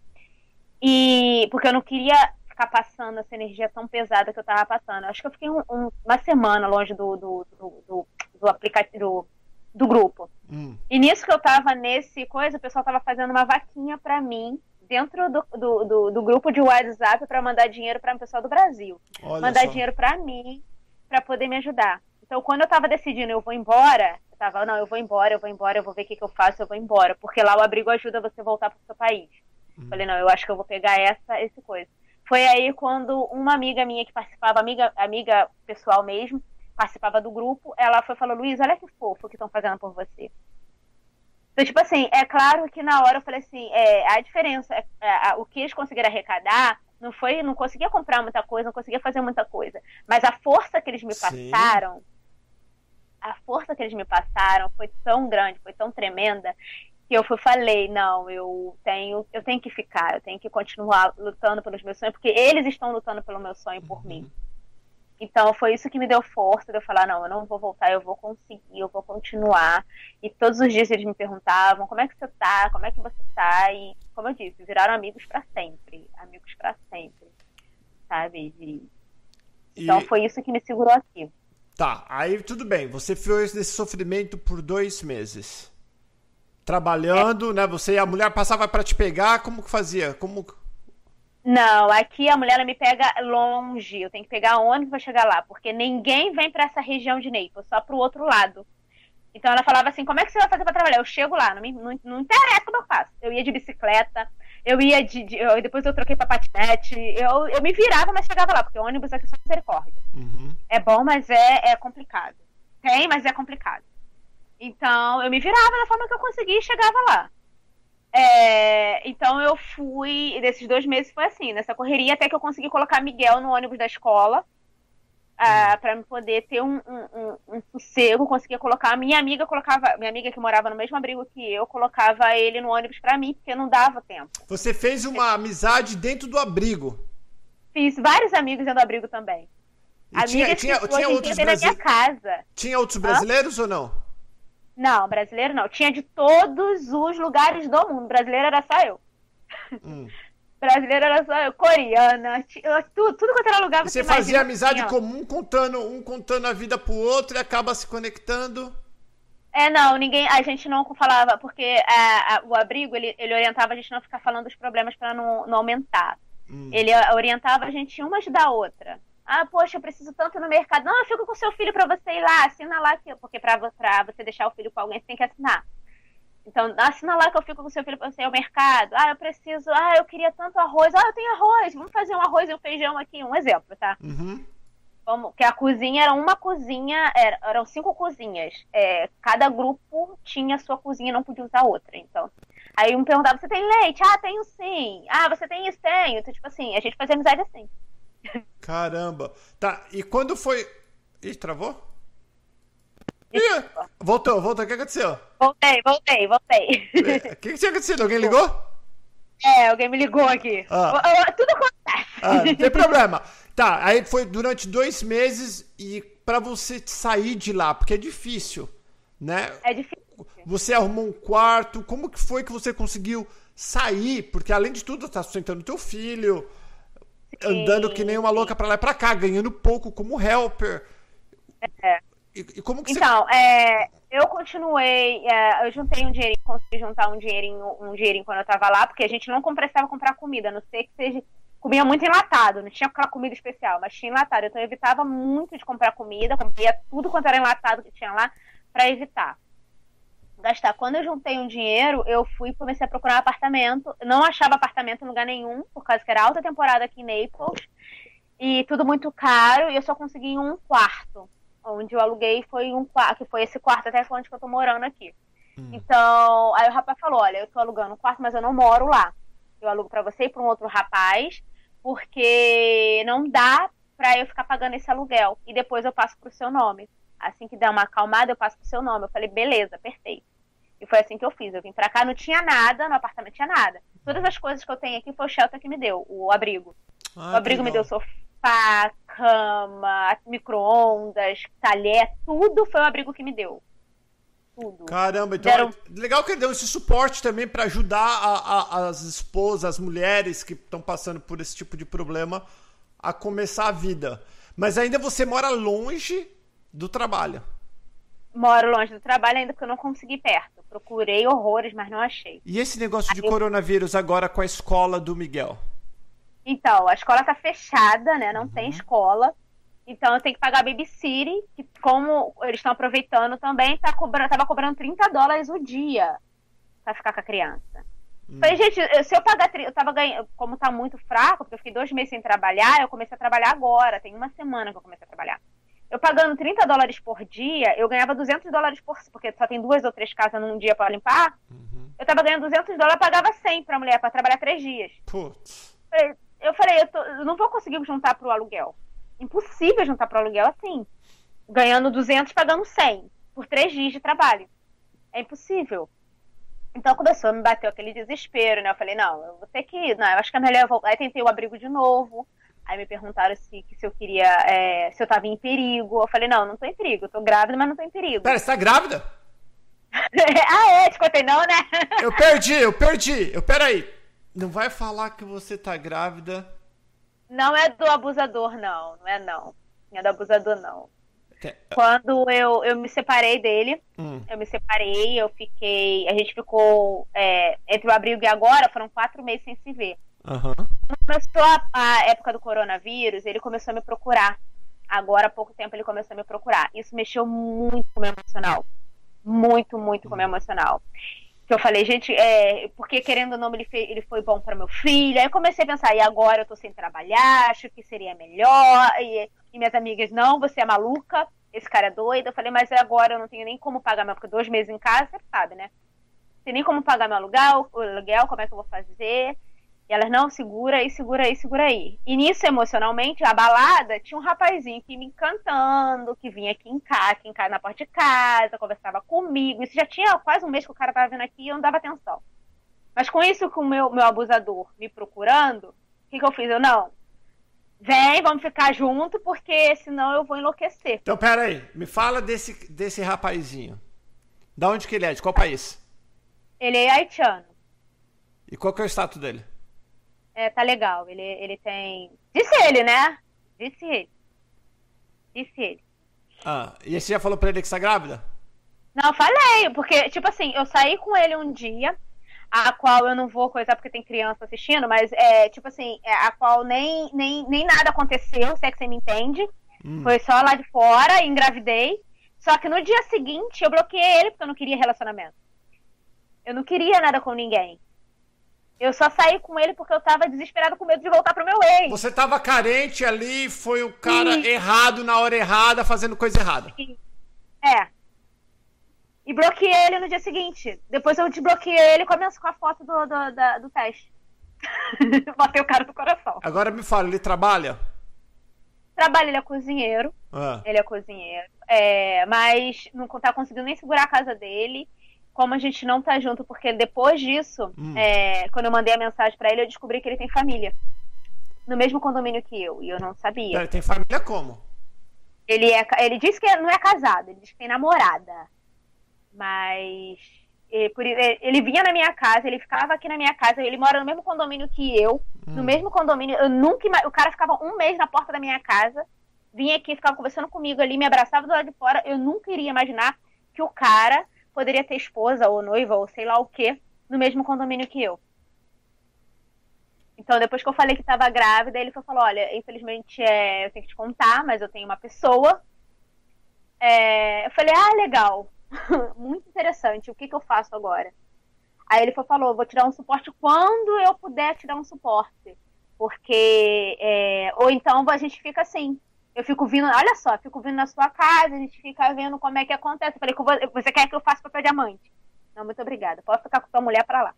E porque eu não queria ficar passando essa energia tão pesada que eu tava passando. Acho que eu fiquei um, um, uma semana longe do, do, do, do, do aplicativo do grupo. Hum. E nisso que eu tava nesse coisa, o pessoal tava fazendo uma vaquinha para mim dentro do, do, do, do, grupo de WhatsApp para mandar dinheiro para o pessoal do Brasil. Olha mandar só. dinheiro para mim para poder me ajudar. Então, quando eu tava decidindo eu vou embora, eu tava, não, eu vou embora, eu vou embora, eu vou ver o que, que eu faço, eu vou embora. Porque lá o abrigo ajuda você a voltar pro seu país. Hum. Falei, não, eu acho que eu vou pegar essa, esse coisa. Foi aí quando uma amiga minha que participava, amiga, amiga pessoal mesmo, participava do grupo, ela foi falou, Luiz, olha que fofo que estão fazendo por você. Então, tipo assim, é claro que na hora eu falei assim, é, a diferença, é, é, o que eles conseguiram arrecadar não foi, não conseguia comprar muita coisa, não conseguia fazer muita coisa, mas a força que eles me Sim. passaram, a força que eles me passaram foi tão grande, foi tão tremenda, que eu fui, falei, não, eu tenho, eu tenho que ficar, eu tenho que continuar lutando pelos meus sonhos, porque eles estão lutando pelo meu sonho por uhum. mim. Então foi isso que me deu força de eu falar, não, eu não vou voltar, eu vou conseguir, eu vou continuar. E todos os dias eles me perguntavam, como é que você tá? Como é que você tá? E, como eu disse, viraram amigos para sempre, amigos para sempre. Sabe? De... Então e... foi isso que me segurou aqui. Tá, aí tudo bem. Você fez esse sofrimento por dois meses. Trabalhando, é. né? Você e a mulher passava para te pegar, como que fazia? Como não, aqui a mulher me pega longe. Eu tenho que pegar ônibus para chegar lá, porque ninguém vem para essa região de Naples, só para o outro lado. Então ela falava assim: como é que você vai fazer para trabalhar? Eu chego lá, não, me, não, não interessa como eu faço. Eu ia de bicicleta, eu ia de. de eu, depois eu troquei para patinete. Eu, eu me virava, mas chegava lá, porque o ônibus aqui é só misericórdia. Uhum. É bom, mas é, é complicado. Tem, mas é complicado. Então eu me virava da forma que eu conseguia e chegava lá. É, então eu fui, desses dois meses foi assim, nessa correria, até que eu consegui colocar Miguel no ônibus da escola, uh, ah, para poder ter um, um, um, um, sossego, conseguia colocar. A minha amiga colocava, minha amiga que morava no mesmo abrigo que eu, colocava ele no ônibus para mim, porque não dava tempo. Você fez uma amizade dentro do abrigo? Fiz vários amigos dentro do abrigo também. E tinha, tinha, tinha outros brasile... na minha casa. Tinha outros brasileiros Hã? ou não? Não, brasileiro não. Tinha de todos os lugares do mundo. Brasileiro era só eu. Hum. [LAUGHS] brasileiro era só eu. Coreana, tudo, tudo quanto era lugar. Você, você fazia amizade comum, contando um contando a vida pro outro e acaba se conectando. É, não, ninguém, a gente não falava, porque a, a, o abrigo, ele, ele orientava a gente não ficar falando dos problemas para não, não aumentar. Hum. Ele orientava a gente uma ajudar a outra. Ah, poxa, eu preciso tanto no mercado. Não, eu fico com seu filho para você ir lá, assina lá, que, porque para você deixar o filho com alguém, você tem que assinar. Então, assina lá que eu fico com seu filho para você ir ao mercado. Ah, eu preciso. Ah, eu queria tanto arroz. Ah, eu tenho arroz. Vamos fazer um arroz e um feijão aqui. Um exemplo, tá? Uhum. Vamos, que a cozinha era uma cozinha, era, eram cinco cozinhas. É, cada grupo tinha sua cozinha, não podia usar outra. Então, aí um perguntava: você tem leite? Ah, tenho sim. Ah, você tem isso? Tenho. Então, tipo assim, a gente fazia amizade assim. Caramba. Tá, e quando foi. Ih, travou? Ih, voltou, voltou. O que aconteceu? Voltei, voltei, voltei. É, o que, que tinha acontecido? Alguém ligou? É, alguém me ligou aqui. Ah. Tudo acontece. Ah, não tem problema. Tá, aí foi durante dois meses e para você sair de lá, porque é difícil, né? É difícil. Você arrumou um quarto, como que foi que você conseguiu sair? Porque além de tudo, tá sustentando teu filho, andando que nem uma louca pra lá e pra cá, ganhando pouco como helper. É. E, e como que então, você... é, eu continuei, é, eu juntei um dinheirinho, consegui juntar um dinheirinho, um dinheirinho quando eu tava lá, porque a gente não precisava comprar comida, a não sei que seja. Comia muito enlatado, não tinha aquela comida especial, mas tinha enlatado. Então eu evitava muito de comprar comida, comia tudo quanto era enlatado que tinha lá para evitar gastar. Quando eu juntei um dinheiro, eu fui e comecei a procurar um apartamento. Não achava apartamento em lugar nenhum, por causa que era alta temporada aqui em Naples. E tudo muito caro, e eu só consegui um quarto. Onde eu aluguei foi um quarto, que foi esse quarto até onde eu tô morando aqui. Hum. Então, aí o rapaz falou: Olha, eu tô alugando um quarto, mas eu não moro lá. Eu alugo para você e pra um outro rapaz, porque não dá pra eu ficar pagando esse aluguel. E depois eu passo pro seu nome. Assim que der uma acalmada, eu passo pro seu nome. Eu falei: Beleza, perfeito. E foi assim que eu fiz. Eu vim pra cá, não tinha nada, no apartamento tinha nada. Todas as coisas que eu tenho aqui foi o shelter que me deu, o abrigo. Ah, o abrigo me deu sofá, cama, micro-ondas, talher, tudo foi o abrigo que me deu. Tudo. Caramba, então Deram... é legal que ele deu esse suporte também para ajudar a, a, as esposas, as mulheres que estão passando por esse tipo de problema a começar a vida. Mas ainda você mora longe do trabalho moro longe do trabalho ainda porque eu não consegui perto. Procurei horrores, mas não achei. E esse negócio de coronavírus agora com a escola do Miguel? Então, a escola tá fechada, né? Não uhum. tem escola. Então eu tenho que pagar a babysitter, que como eles estão aproveitando também, tá cobrando, tava cobrando 30 dólares o dia para ficar com a criança. Hum. Falei, gente, se eu pagar, eu tava ganhando, como tá muito fraco, porque eu fiquei dois meses sem trabalhar, eu comecei a trabalhar agora, tem uma semana que eu comecei a trabalhar. Eu pagando 30 dólares por dia, eu ganhava 200 dólares por porque só tem duas ou três casas num dia para limpar. Uhum. Eu tava ganhando 200 dólares, pagava 100 pra mulher para trabalhar três dias. Putz. Eu falei, eu, tô, eu não vou conseguir juntar pro aluguel. Impossível juntar pro aluguel assim. Ganhando 200, pagando 100 por três dias de trabalho. É impossível. Então começou, me bateu aquele desespero, né? Eu falei, não, eu vou ter que ir. Não, eu acho que é melhor eu voltar. Aí tentei o abrigo de novo Aí me perguntaram se, se eu queria, é, se eu tava em perigo. Eu falei, não, não tô em perigo. Eu tô grávida, mas não tô em perigo. Pera, você tá grávida? [LAUGHS] ah, é? Te contei não, né? eu perdi, eu perdi. Eu, peraí. Não vai falar que você tá grávida. Não é do abusador, não. Não é não. Não é do abusador, não. Quando eu, eu me separei dele, hum. eu me separei, eu fiquei. A gente ficou. É, entre o abril e agora, foram quatro meses sem se ver. Uhum. Quando começou a, a, época do coronavírus, ele começou a me procurar. Agora, há pouco tempo, ele começou a me procurar. Isso mexeu muito com o meu emocional. Muito, muito com o meu emocional. Que eu falei, gente, é, porque querendo ou não, ele, fez, ele foi bom para meu filho. Aí eu comecei a pensar, e agora eu tô sem trabalhar, acho que seria melhor. E, e minhas amigas, não, você é maluca, esse cara é doido. Eu falei, mas agora eu não tenho nem como pagar meu, porque dois meses em casa, você sabe, né? Não tem nem como pagar meu aluguel, o aluguel, como é que eu vou fazer? E elas, não, segura aí, segura aí, segura aí. E nisso, emocionalmente, a balada tinha um rapazinho que me encantando, que vinha aqui em casa, aqui em casa, na porta de casa, conversava comigo. Isso já tinha quase um mês que o cara tava vindo aqui e eu não dava atenção. Mas com isso, com o meu, meu abusador me procurando, o que, que eu fiz? Eu, não, vem, vamos ficar junto, porque senão eu vou enlouquecer. Então, pera aí, me fala desse, desse rapazinho. Da onde que ele é? De qual país? Ele é haitiano. E qual que é o status dele? É, tá legal. Ele, ele tem. Disse ele, né? Disse ele. Disse ele. Ah, e você já falou pra ele que está grávida? Não, falei, porque, tipo assim, eu saí com ele um dia, a qual eu não vou coisar porque tem criança assistindo, mas é, tipo assim, é, a qual nem, nem, nem nada aconteceu, se é que você me entende. Hum. Foi só lá de fora, engravidei. Só que no dia seguinte eu bloqueei ele porque eu não queria relacionamento. Eu não queria nada com ninguém. Eu só saí com ele porque eu tava desesperado com medo de voltar pro meu ex. Você tava carente ali, foi o cara Sim. errado na hora errada, fazendo coisa errada. Sim. É. E bloqueei ele no dia seguinte. Depois eu desbloqueei ele com a, com a foto do, do, da, do teste. [LAUGHS] Batei o cara do coração. Agora me fala, ele trabalha? Trabalha, ele é cozinheiro. Ah. Ele é cozinheiro. É, mas não tá conseguindo nem segurar a casa dele como a gente não tá junto, porque depois disso, hum. é, quando eu mandei a mensagem para ele, eu descobri que ele tem família. No mesmo condomínio que eu, e eu não sabia. Ele tem família como? Ele, é, ele disse que não é casado, ele diz que tem namorada. Mas ele, por, ele, vinha na minha casa, ele ficava aqui na minha casa, ele mora no mesmo condomínio que eu, hum. no mesmo condomínio. Eu nunca. O cara ficava um mês na porta da minha casa, vinha aqui, ficava conversando comigo ali, me abraçava do lado de fora. Eu nunca iria imaginar que o cara poderia ter esposa ou noiva ou sei lá o que no mesmo condomínio que eu. Então, depois que eu falei que estava grávida, ele falou: Olha, infelizmente é, eu tenho que te contar, mas eu tenho uma pessoa. É, eu falei: Ah, legal, [LAUGHS] muito interessante, o que, que eu faço agora? Aí ele falou: Vou te dar um suporte quando eu puder te dar um suporte. Porque. É, ou então a gente fica assim, eu fico vindo, olha só, fico vindo na sua casa, a gente fica vendo como é que acontece. Eu falei, você quer que eu faça papel diamante? Não, muito obrigada. Posso ficar com sua mulher para lá.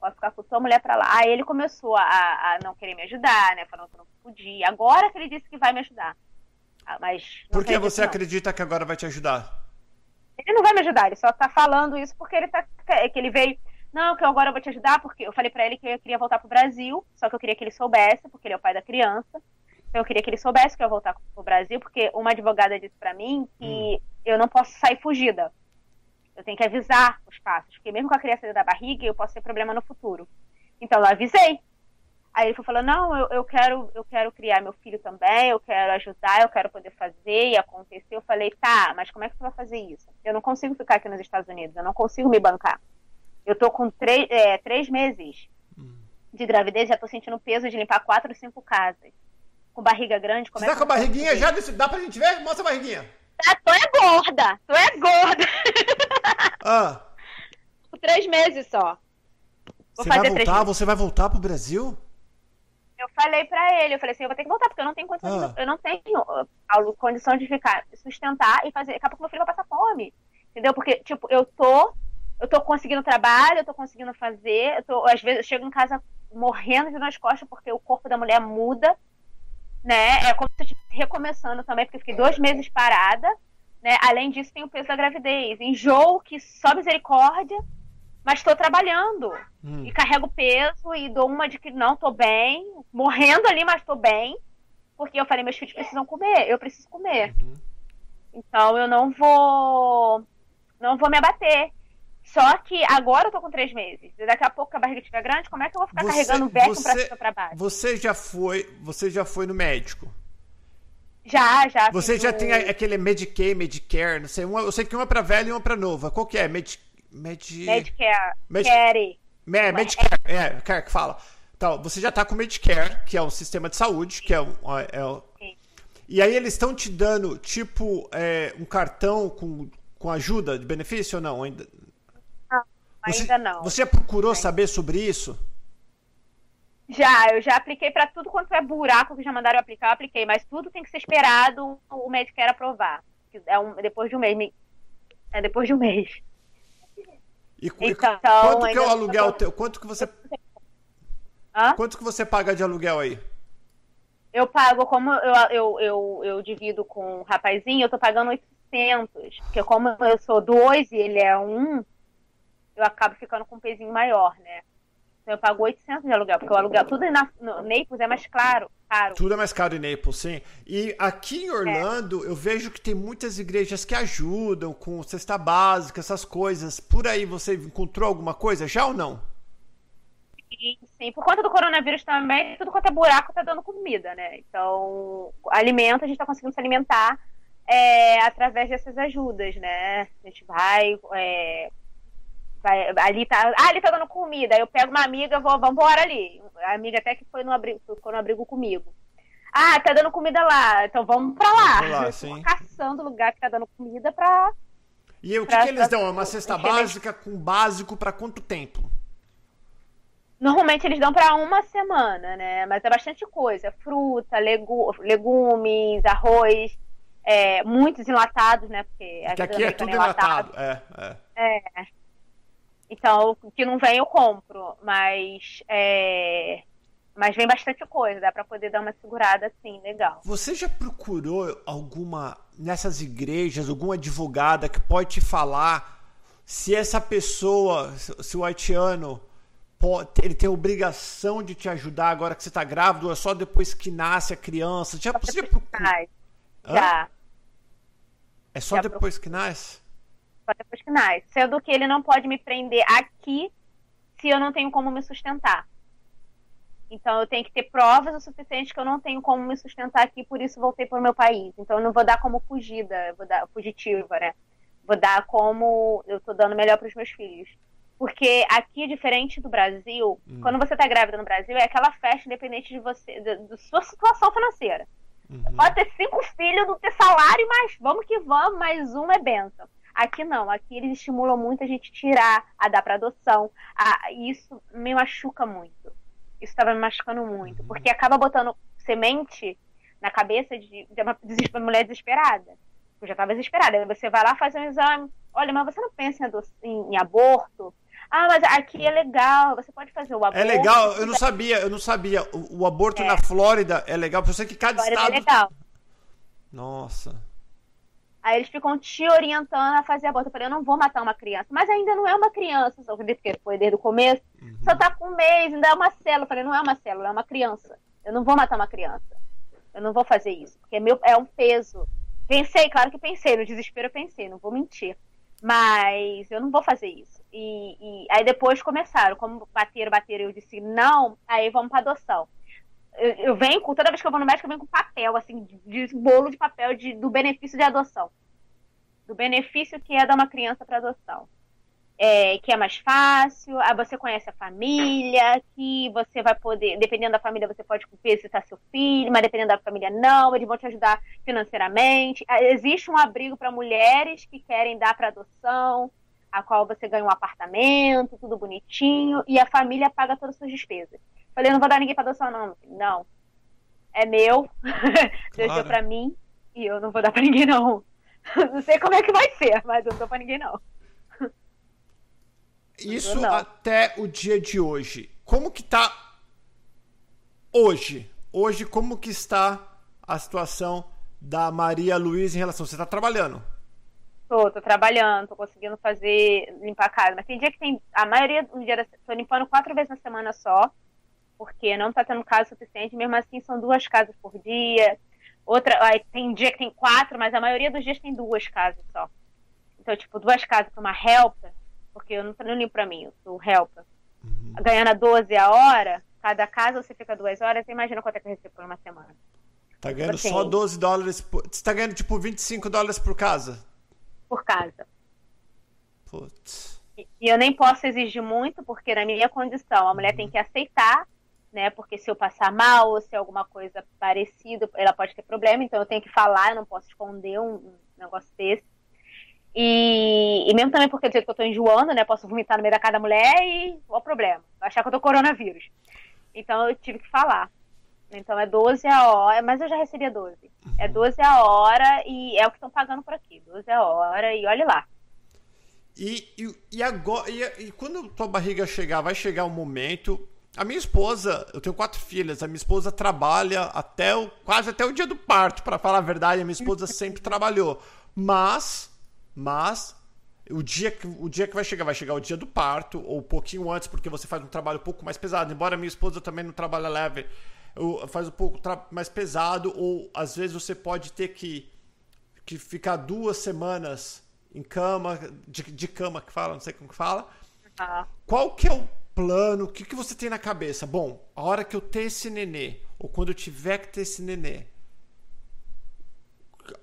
Posso ficar com sua mulher para lá. Aí ele começou a, a, não querer me ajudar, né? Falando que não podia. Agora que ele disse que vai me ajudar. Ah, mas. Por que você acredita que agora vai te ajudar? Ele não vai me ajudar, ele só tá falando isso porque ele tá. que ele veio. Não, que agora eu vou te ajudar, porque eu falei para ele que eu queria voltar pro Brasil, só que eu queria que ele soubesse, porque ele é o pai da criança. Eu queria que ele soubesse que eu ia voltar pro Brasil, porque uma advogada disse para mim que hum. eu não posso sair fugida. Eu tenho que avisar os passos, porque mesmo com a criança dentro da barriga, eu posso ter problema no futuro. Então eu avisei. Aí ele falou: "Não, eu, eu quero, eu quero criar meu filho também, eu quero ajudar, eu quero poder fazer e acontecer". Eu falei: "Tá, mas como é que você vai fazer isso? Eu não consigo ficar aqui nos Estados Unidos, eu não consigo me bancar. Eu tô com três, é, três meses hum. de gravidez, já tô sentindo peso de limpar quatro, cinco casas com barriga grande. Como Você é tá com a barriguinha já? Dá pra gente ver? Mostra a barriguinha. Tá, tu é gorda. Tu é gorda. [LAUGHS] Ah. Três meses só. Vou você vai voltar? Você vai voltar pro Brasil? Eu falei pra ele, eu falei assim, eu vou ter que voltar, porque eu não tenho condição, ah. de, eu não tenho Paulo, condição de ficar, sustentar e fazer. Daqui a pouco meu filho vai passar fome. Entendeu? Porque, tipo, eu tô. Eu tô conseguindo trabalho, eu tô conseguindo fazer. Eu tô, às vezes eu chego em casa morrendo de nas costas porque o corpo da mulher muda né? É como se eu estivesse recomeçando também, porque fiquei dois meses parada, né? Além disso, tem o peso da gravidez. Enjoo que só misericórdia, mas estou trabalhando hum. e carrego peso e dou uma de que não estou bem, morrendo ali, mas estou bem, porque eu falei, meus filhos precisam comer, eu preciso comer. Uhum. Então eu não vou não vou me abater. Só que agora eu tô com três meses. E daqui a pouco a barriga estiver grande, como é que eu vou ficar você, carregando o Vecchio para o seu trabalho? Você já foi, você já foi no médico? Já, já. Você já tem aquele Medicaid, Medicare, não sei, uma, eu sei que uma é para velha e uma para nova. Qual que é? Med, Med... Medicare. Med... Care. É, Medicare, é, Care que fala. Então, você já tá com Medicare, que é um sistema de saúde, que é um, é um... E aí eles estão te dando, tipo, é, um cartão com, com ajuda de benefício ou não? Ainda, você, ainda não. Você procurou saber sobre isso? Já, eu já apliquei para tudo quanto é buraco que já mandaram aplicar, eu apliquei, mas tudo tem que ser esperado o Medicare aprovar. É um, depois de um mês. É depois de um mês. E, então, quanto que é o aluguel teu? Quanto que você. Hã? Quanto que você paga de aluguel aí? Eu pago, como eu, eu, eu, eu divido com um rapazinho, eu tô pagando 800. Porque como eu sou dois e ele é um, eu acabo ficando com um pezinho maior, né? Então eu pago 800 de aluguel, porque o aluguel, tudo na, no Naples é mais claro, caro. Tudo é mais caro em Naples, sim. E aqui em Orlando, é. eu vejo que tem muitas igrejas que ajudam com cesta básica, essas coisas. Por aí você encontrou alguma coisa já ou não? Sim, sim. Por conta do coronavírus também, tudo quanto é buraco tá dando comida, né? Então, alimento, a gente tá conseguindo se alimentar é, através dessas ajudas, né? A gente vai... É, Vai, ali tá. Ah, ali tá dando comida. Aí eu pego uma amiga, vou, vambora ali. A amiga até que foi no abrigo, ficou no abrigo comigo. Ah, tá dando comida lá. Então vamos pra lá. Vamos lá [LAUGHS] sim. caçando lugar que tá dando comida pra. E aí, o que, que eles dão? É uma cesta básica com básico para quanto tempo? Normalmente eles dão para uma semana, né? Mas é bastante coisa. Fruta, legu legumes, arroz, é, muitos enlatados, né? Porque, Porque aqui é tudo enlatado. enlatado. É, é. é. Então, o que não vem eu compro, mas é, mas vem bastante coisa, dá para poder dar uma segurada assim, legal. Você já procurou alguma nessas igrejas, alguma advogada que pode te falar se essa pessoa, se o haitiano pode, ele tem obrigação de te ajudar agora que você está grávido ou é só depois que nasce a criança? Já, você já procurou? Já. É só já depois procuro. que nasce? Só depois que nasce. Sendo que ele não pode me prender aqui se eu não tenho como me sustentar. Então eu tenho que ter provas o suficiente que eu não tenho como me sustentar aqui, por isso voltei para o meu país. Então eu não vou dar como fugida, vou dar fugitiva, né? Vou dar como eu estou dando melhor para os meus filhos. Porque aqui, diferente do Brasil, hum. quando você está grávida no Brasil, é aquela festa independente de você, da sua situação financeira. Uhum. Pode ter cinco filhos, não ter salário, mas vamos que vamos, mais um é benção. Aqui não, aqui eles estimulam muito a gente tirar, a dar para adoção. A, isso me machuca muito. Isso estava me machucando muito, uhum. porque acaba botando semente na cabeça de, de uma, de uma mulher desesperada. Eu já estava desesperada. Você vai lá fazer um exame. Olha, mas você não pensa em, em, em aborto? Ah, mas aqui é legal, você pode fazer o aborto. É legal, eu não sabia, eu não sabia. O, o aborto é. na Flórida é legal, porque eu sei que cada Flórida é estado. É legal. Nossa. Aí eles ficam te orientando a fazer aborto. Eu falei, eu não vou matar uma criança. Mas ainda não é uma criança, só porque foi desde o começo. Uhum. Só tá com um mês, ainda é uma célula. Eu falei, não é uma célula, é uma criança. Eu não vou matar uma criança. Eu não vou fazer isso, porque é, meu, é um peso. Pensei, claro que pensei, no desespero eu pensei, não vou mentir. Mas eu não vou fazer isso. E, e aí depois começaram, como bateram, bateram, eu disse não, aí vamos para adoção. Eu, venho com, toda vez que eu vou no médico, eu venho com papel, assim, de, de bolo de papel de, do benefício de adoção. Do benefício que é dar uma criança para adoção. É, que é mais fácil, aí você conhece a família, que você vai poder, dependendo da família, você pode visitar seu filho, mas dependendo da família, não, eles vão te ajudar financeiramente. Ah, existe um abrigo para mulheres que querem dar para adoção, a qual você ganha um apartamento, tudo bonitinho, e a família paga todas as suas despesas. Falei, não vou dar ninguém pra adoção, não. Não. É meu. [LAUGHS] Deus claro. deu pra mim. E eu não vou dar pra ninguém, não. [LAUGHS] Não sei como é que vai ser, mas eu não dou pra ninguém, não. [LAUGHS] Isso não. até o dia de hoje. Como que tá hoje? Hoje, como que está a situação da Maria Luiz em relação... Você tá trabalhando? Tô, tô trabalhando, tô conseguindo fazer, limpar a casa. Mas tem dia que tem, a maioria do dia, tô limpando quatro vezes na semana só, porque não tá tendo casa suficiente, mesmo assim são duas casas por dia. Outra, tem dia que tem quatro, mas a maioria dos dias tem duas casas só. Então, tipo, duas casas para uma helper, porque eu não, não limpo pra mim, eu sou helper. Uhum. Ganhando a 12 a hora, cada casa você fica duas horas, você imagina quanto é que eu recebo por uma semana. Tá ganhando tipo assim, só 12 dólares. Por... Você tá ganhando tipo 25 dólares por casa? Por casa. Putz. E, e eu nem posso exigir muito, porque na minha condição, a mulher uhum. tem que aceitar, né? Porque se eu passar mal ou se alguma coisa parecida, ela pode ter problema, então eu tenho que falar, eu não posso esconder um, um negócio desse. E, e, mesmo também porque eu tô enjoando, né? Posso vomitar no meio da casa da mulher e qual o problema? Vai achar que eu tô coronavírus. Então eu tive que falar. Então é 12 a hora, mas eu já recebia 12. É 12 uhum. a hora e é o que estão pagando por aqui. 12 a hora e olhe lá. E, e, e agora, e, e, quando tua barriga chegar, vai chegar um momento. A minha esposa, eu tenho quatro filhas, a minha esposa trabalha até o, quase até o dia do parto, para falar a verdade, a minha esposa sempre [LAUGHS] trabalhou. Mas, mas o dia, que, o dia que vai chegar, vai chegar o dia do parto, ou um pouquinho antes, porque você faz um trabalho um pouco mais pesado. Embora minha esposa também não trabalha leve, faz um pouco mais pesado, ou às vezes você pode ter que, que ficar duas semanas em cama, de, de cama que fala, não sei como que fala. Ah. Qual que é o plano? O que, que você tem na cabeça? Bom, a hora que eu ter esse nenê, ou quando eu tiver que ter esse nenê,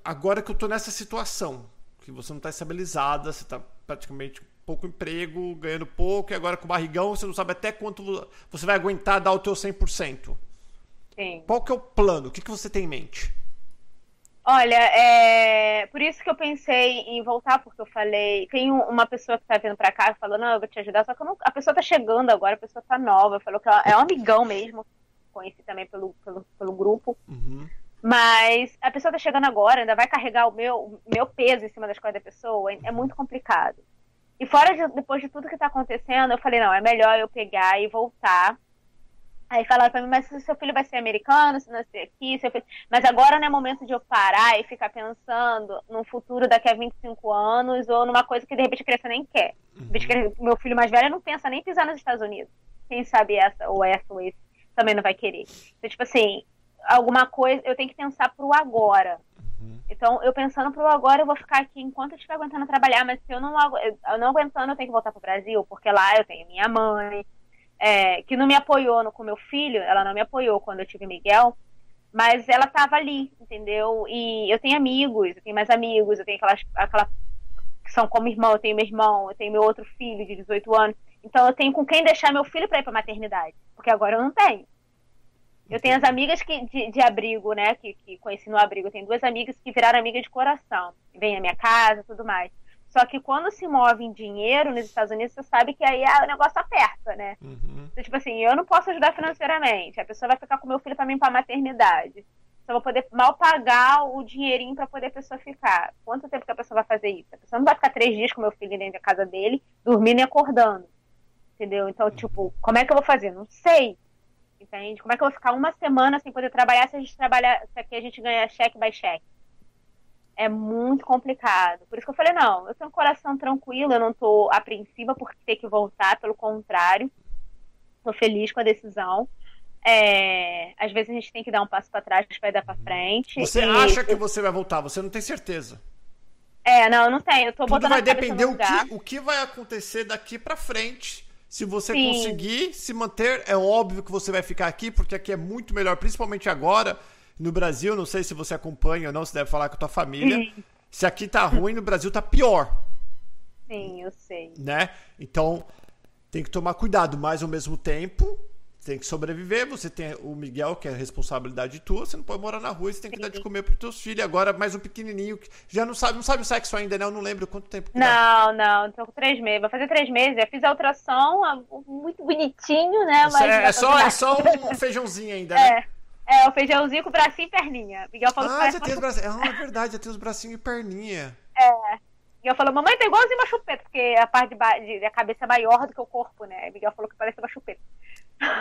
agora que eu tô nessa situação, que você não está estabilizada, você está praticamente pouco emprego, ganhando pouco, e agora com barrigão você não sabe até quanto você vai aguentar dar o teu 100%. Sim. Qual que é o plano? O que, que você tem em mente? Olha, é por isso que eu pensei em voltar, porque eu falei, tem uma pessoa que tá vindo para cá e falou, não, eu vou te ajudar, só que não... a pessoa tá chegando agora, a pessoa tá nova, falou que ela é um amigão mesmo, conheci também pelo, pelo, pelo grupo. Uhum. Mas a pessoa tá chegando agora, ainda vai carregar o meu, o meu peso em cima das coisas da pessoa, é muito complicado. E fora de, depois de tudo que tá acontecendo, eu falei, não, é melhor eu pegar e voltar. Aí falaram pra mim, mas seu filho vai ser americano, se nascer aqui, seu filho... mas agora não é momento de eu parar e ficar pensando num futuro daqui a 25 anos ou numa coisa que de repente a criança nem quer. Uhum. Meu filho mais velho não pensa nem pisar nos Estados Unidos. Quem sabe essa ou essa ou esse também não vai querer. Então, tipo assim, alguma coisa, eu tenho que pensar pro agora. Uhum. Então, eu pensando pro agora, eu vou ficar aqui enquanto eu estiver aguentando trabalhar, mas se eu não, eu não aguentando, eu tenho que voltar pro Brasil, porque lá eu tenho minha mãe, é, que não me apoiou no, com meu filho, ela não me apoiou quando eu tive Miguel, mas ela estava ali, entendeu? E eu tenho amigos, eu tenho mais amigos, eu tenho aquelas, aquela que são como irmão, eu tenho meu irmão, eu tenho meu outro filho de 18 anos. Então eu tenho com quem deixar meu filho para ir para maternidade, porque agora eu não tenho. Eu tenho as amigas que, de, de abrigo, né? Que, que conheci no abrigo. Eu tenho duas amigas que viraram amigas de coração. Vêm à minha casa tudo mais. Só que quando se move em dinheiro nos Estados Unidos, você sabe que aí o negócio aperta, né? Uhum. Então, tipo assim, eu não posso ajudar financeiramente. A pessoa vai ficar com meu filho para mim para maternidade. Só vou poder mal pagar o dinheirinho para poder a pessoa ficar. Quanto tempo que a pessoa vai fazer isso? A pessoa não vai ficar três dias com meu filho dentro da casa dele, dormindo e acordando. Entendeu? Então, uhum. tipo, como é que eu vou fazer? Não sei entende? Como é que eu vou ficar uma semana sem poder trabalhar se a gente trabalhar, se aqui a gente ganha cheque by cheque? É muito complicado. Por isso que eu falei, não, eu tenho um coração tranquilo, eu não tô apreensiva por ter que voltar, pelo contrário, tô feliz com a decisão. É, às vezes a gente tem que dar um passo para trás para dar para frente. Você e... acha que você vai voltar? Você não tem certeza? É, não, não tenho. Eu tô Tudo vai depender o que, o que vai acontecer daqui para frente se você Sim. conseguir se manter, é óbvio que você vai ficar aqui, porque aqui é muito melhor, principalmente agora no Brasil. Não sei se você acompanha ou não, você deve falar com a tua família. Sim. Se aqui tá ruim, no Brasil tá pior. Sim, eu sei. Né? Então, tem que tomar cuidado, mas ao mesmo tempo, tem que sobreviver. Você tem o Miguel, que é responsabilidade tua. Você não pode morar na rua, você tem que Sim. dar de comer pros teus filhos. Agora, mais um pequenininho que já não sabe, não sabe o sexo ainda, né? Eu não lembro quanto tempo. não, dá. não, tô com três meses. Vai fazer três meses. Eu fiz a ultrassom, muito bonitinho, né? Mas é, é só, é só um [LAUGHS] feijãozinho ainda, né? É. É, o feijãozinho com bracinho e perninha. Miguel falou ah, que já tem os bracinhos. Ah, é verdade, já tem os bracinhos e perninha. É. Miguel falou, mamãe tá igualzinho uma chupeta, porque a parte de, de, a cabeça é maior do que o corpo, né? Miguel falou que parece uma chupeta.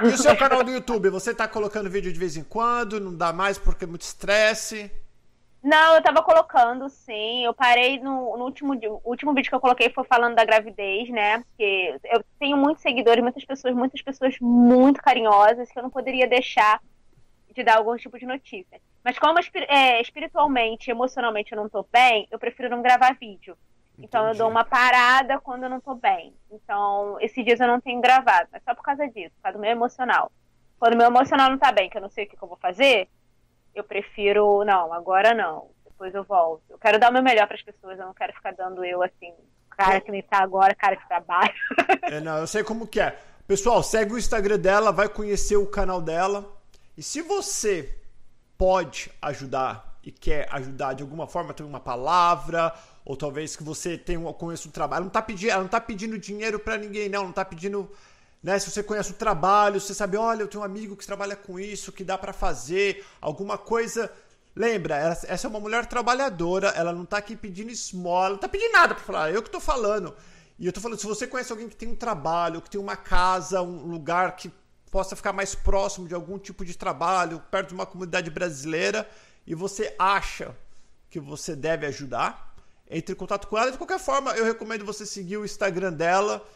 E o seu canal do YouTube? Você tá colocando vídeo de vez em quando? Não dá mais porque é muito estresse? Não, eu tava colocando, sim. Eu parei no, no último, o último vídeo que eu coloquei foi falando da gravidez, né? Porque eu tenho muitos seguidores, muitas pessoas, muitas pessoas muito carinhosas que eu não poderia deixar de dar algum tipo de notícia. Mas como é, espiritualmente, emocionalmente eu não tô bem, eu prefiro não gravar vídeo. Então Entendi. eu dou uma parada quando eu não tô bem. Então, esses dias eu não tenho gravado, mas só por causa disso, por causa do meu emocional. Quando o meu emocional não tá bem, que eu não sei o que, que eu vou fazer, eu prefiro, não, agora não. Depois eu volto. Eu quero dar o meu melhor para as pessoas, eu não quero ficar dando eu assim, cara que nem tá agora, cara que trabalha. é, não, eu sei como que é. Pessoal, segue o Instagram dela, vai conhecer o canal dela. E se você pode ajudar e quer ajudar de alguma forma, tem uma palavra, ou talvez que você tenha um, conheça o trabalho. Não tá pedindo, ela não tá pedindo dinheiro para ninguém, não, não tá pedindo, né, se você conhece o trabalho, você sabe, olha, eu tenho um amigo que trabalha com isso, que dá para fazer alguma coisa. Lembra, essa é uma mulher trabalhadora, ela não tá aqui pedindo esmola, não tá pedindo nada para falar, eu que tô falando. E eu tô falando, se você conhece alguém que tem um trabalho, que tem uma casa, um lugar que possa ficar mais próximo de algum tipo de trabalho, perto de uma comunidade brasileira, e você acha que você deve ajudar, entre em contato com ela. De qualquer forma, eu recomendo você seguir o Instagram dela.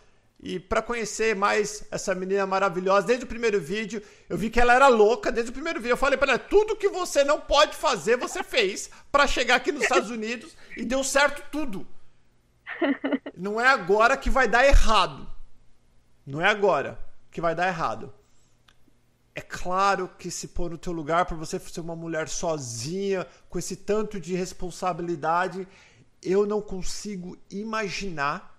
E para conhecer mais essa menina maravilhosa, desde o primeiro vídeo, eu vi que ela era louca desde o primeiro vídeo. Eu falei para ela: tudo que você não pode fazer, você fez para chegar aqui nos Estados Unidos e deu certo tudo. [LAUGHS] Não é agora que vai dar errado. Não é agora que vai dar errado. É claro que se pôr no teu lugar para você ser uma mulher sozinha, com esse tanto de responsabilidade, eu não consigo imaginar